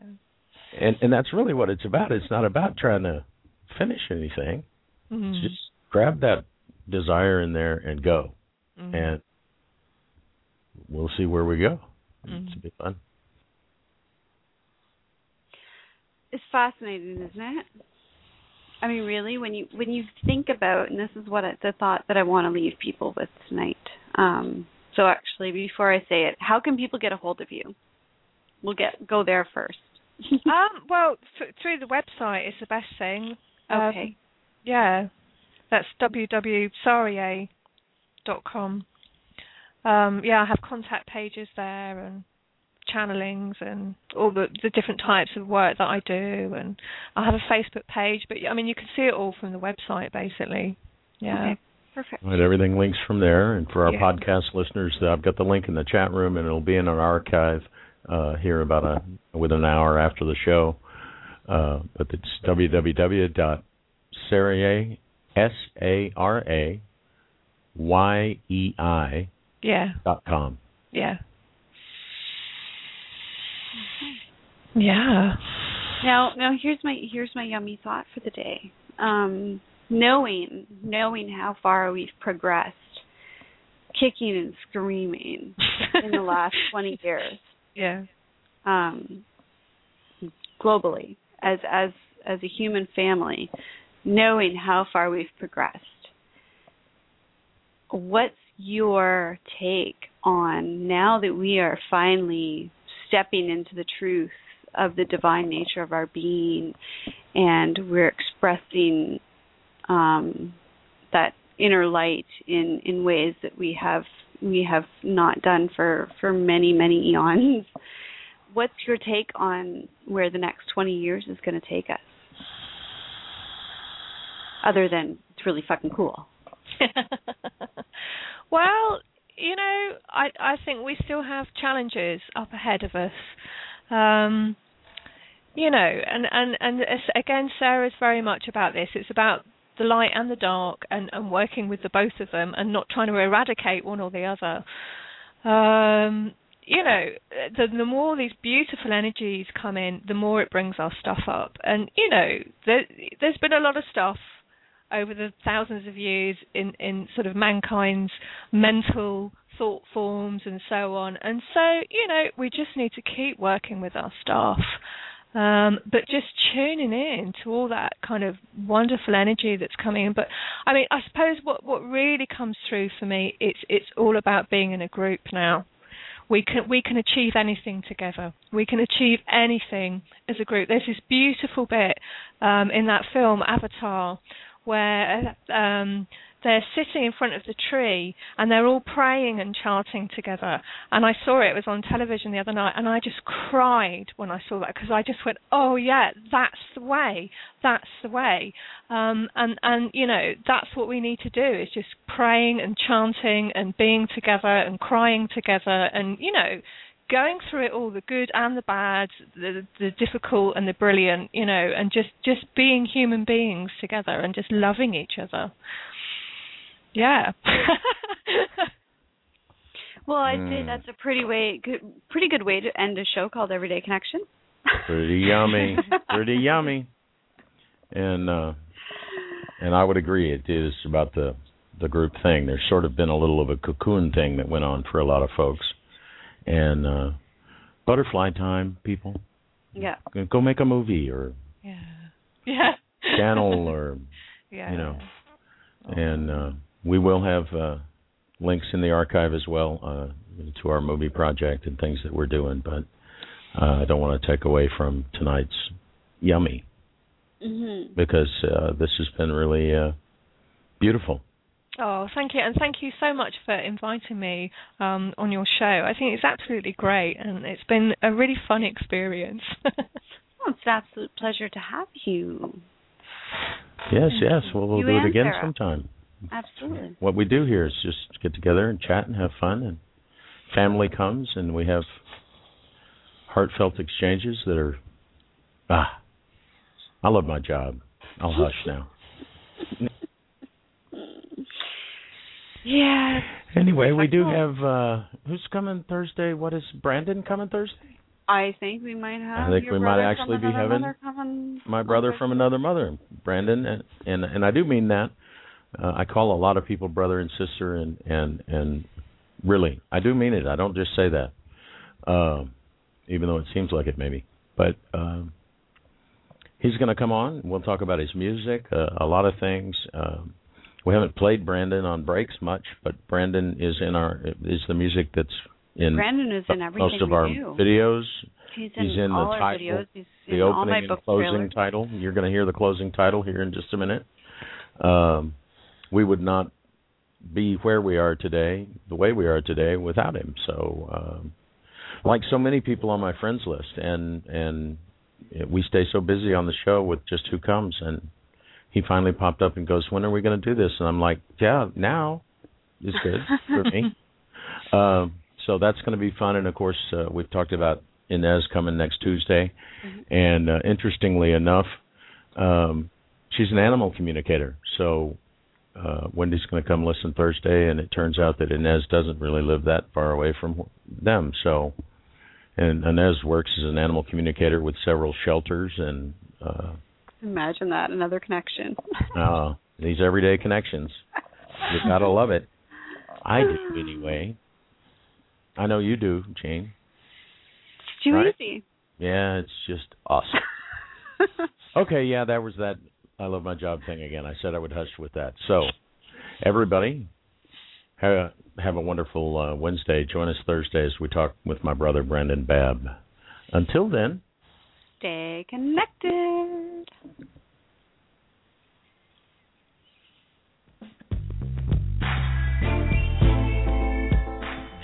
And and that's really what it's about. It's not about trying to finish anything. Mm-hmm. It's just grab that desire in there and go mm-hmm. and we'll see where we go. Mm-hmm. It's be fun. It's fascinating, isn't it? I mean, really, when you when you think about, and this is what I, the thought that I want to leave people with tonight. Um, so, actually, before I say it, how can people get a hold of you? We'll get go there first. <laughs> um, well, th- through the website is the best thing. Okay. Um, yeah, that's www.saria dot com. Um, yeah, I have contact pages there and channelings and all the the different types of work that I do, and I have a Facebook page. But I mean, you can see it all from the website, basically. Yeah. Okay. Perfect. Right, everything links from there. And for our Yeah. podcast listeners, uh, I've got the link in the chat room, and it'll be in our archive uh, here about a within an hour after the show. Uh, but it's www.sarai s a r a y e i Yeah. dot com. Yeah. Yeah. Now, now here's my here's my yummy thought for the day. Um, knowing knowing how far we've progressed, kicking and screaming in the last <laughs> 20 years, Yeah. um, globally as as as a human family, knowing how far we've progressed. What's your take on now that we are finally stepping into the truth of the divine nature of our being and we're expressing um, that inner light in, in ways that we have we have not done for, for many, many eons. What's your take on where the next 20 years is going to take us? Other than it's really fucking cool. <laughs> well, you know, I I think we still have challenges up ahead of us. Um, you know, and and and again, Sarah's very much about this. It's about the light and the dark, and and working with the both of them, and not trying to eradicate one or the other. Um, you know, the the more these beautiful energies come in, the more it brings our stuff up. And you know, there, there's been a lot of stuff over the thousands of years in in sort of mankind's mental thought forms and so on. And so, you know, we just need to keep working with our staff. Um, but just tuning in to all that kind of wonderful energy that's coming in. But I mean, I suppose what what really comes through for me, it's it's all about being in a group now we can we can achieve anything together. We can achieve anything as a group. There's this beautiful bit um, in that film Avatar where um, they're sitting in front of the tree and they're all praying and chanting together. And I saw it, it was on television the other night, and I just cried when I saw that because I just went, "Oh yeah, that's the way. That's the way." Um, and and you know that's what we need to do is just praying and chanting and being together and crying together and you know going through it all the good and the bad the the difficult and the brilliant you know and just just being human beings together and just loving each other yeah <laughs> Well, I'd say Mm. that's a pretty way, good, pretty good way to end a show called Everyday Connection. Pretty yummy. Pretty yummy. And uh and I would agree it is about the the group thing. There's sort of been a little of a cocoon thing that went on for a lot of folks. And uh butterfly time, people. Yeah. Go make a movie or yeah yeah channel <laughs> or yeah you know. and uh we will have uh links in the archive as well uh to our movie project and things that we're doing, but uh, I don't want to take away from tonight's yummy hmm because uh, this has been really uh, beautiful. Oh, thank you, and thank you so much for inviting me um, on your show. I think it's absolutely great, and it's been a really fun experience. <laughs> Well, it's an absolute pleasure to have you. Yes, yes. Well, we'll You do it again Sarah. sometime. Absolutely. What we do here is just get together and chat and have fun, and family comes, and we have heartfelt exchanges that are ah. I love my job. I'll hush now. <laughs> Yeah. Anyway, we do have uh who's coming Thursday? What is Brandon coming Thursday? I think we might have. I think your we might actually be having my brother over. from another mother, Brandon, and and, and I do mean that. Uh, I call a lot of people brother and sister, and and and really, I do mean it. I don't just say that, um, even though it seems like it maybe. But um, he's going to come on. We'll talk about his music, uh, a lot of things. Um, we haven't played Brandon on breaks much, but Brandon is in our is the music that's in Brandon is in everything most of our do. videos. He's in, He's in the all our title, videos. He's the in all my opening and closing trailers. title. You're going to hear the closing title here in just a minute. Um, we would not be where we are today, the way we are today, without him. So um, like so many people on my friends list, and and we stay so busy on the show with just who comes. And he finally popped up and goes, "When are we going to do this?" And I'm like, "Yeah, now is good for me." Um, <laughs> so that's going to be fun. And of course, uh, we've talked about Ines coming next Tuesday, mm-hmm. and uh, interestingly enough, um, she's an animal communicator. So uh, Wendy's going to come listen Thursday, and it turns out that Ines doesn't really live that far away from them. So, and Ines works as an animal communicator with several shelters, and uh, imagine that another connection. <laughs> oh, these everyday connections—you've gotta love it. I do <sighs> anyway. I know you do, Jane. It's too right? easy. Yeah, it's just awesome. <laughs> okay, yeah, that was that I love my job thing again. I said I would hush with that. So, everybody, have a, have a wonderful uh, Wednesday. Join us Thursday as we talk with my brother Brendan Babb. Until then, stay connected.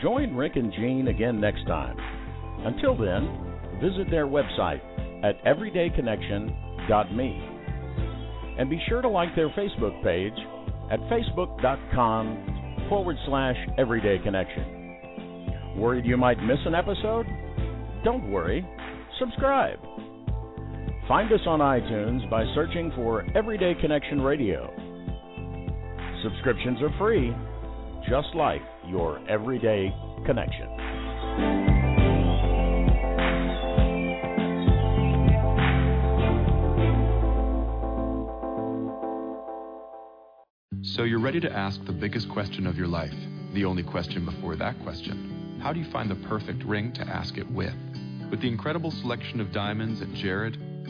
Join Rick and Jean again next time. Until then, visit their website at everydayconnection.me and be sure to like their Facebook page at facebook.com forward slash everyday connection. Worried you might miss an episode? Don't worry, subscribe. Find us on iTunes by searching for Everyday Connection Radio. Subscriptions are free, just like your everyday connection. So you're ready to ask the biggest question of your life, the only question before that question. How do you find the perfect ring to ask it with? With the incredible selection of diamonds at Jared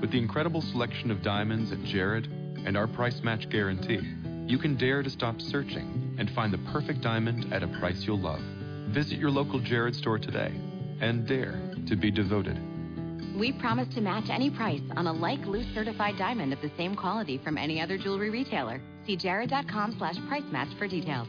With the incredible selection of diamonds at Jared and our price match guarantee, you can dare to stop searching and find the perfect diamond at a price you'll love. Visit your local Jared store today and dare to be devoted. We promise to match any price on a like loose certified diamond of the same quality from any other jewelry retailer. See jared.com slash price match for details.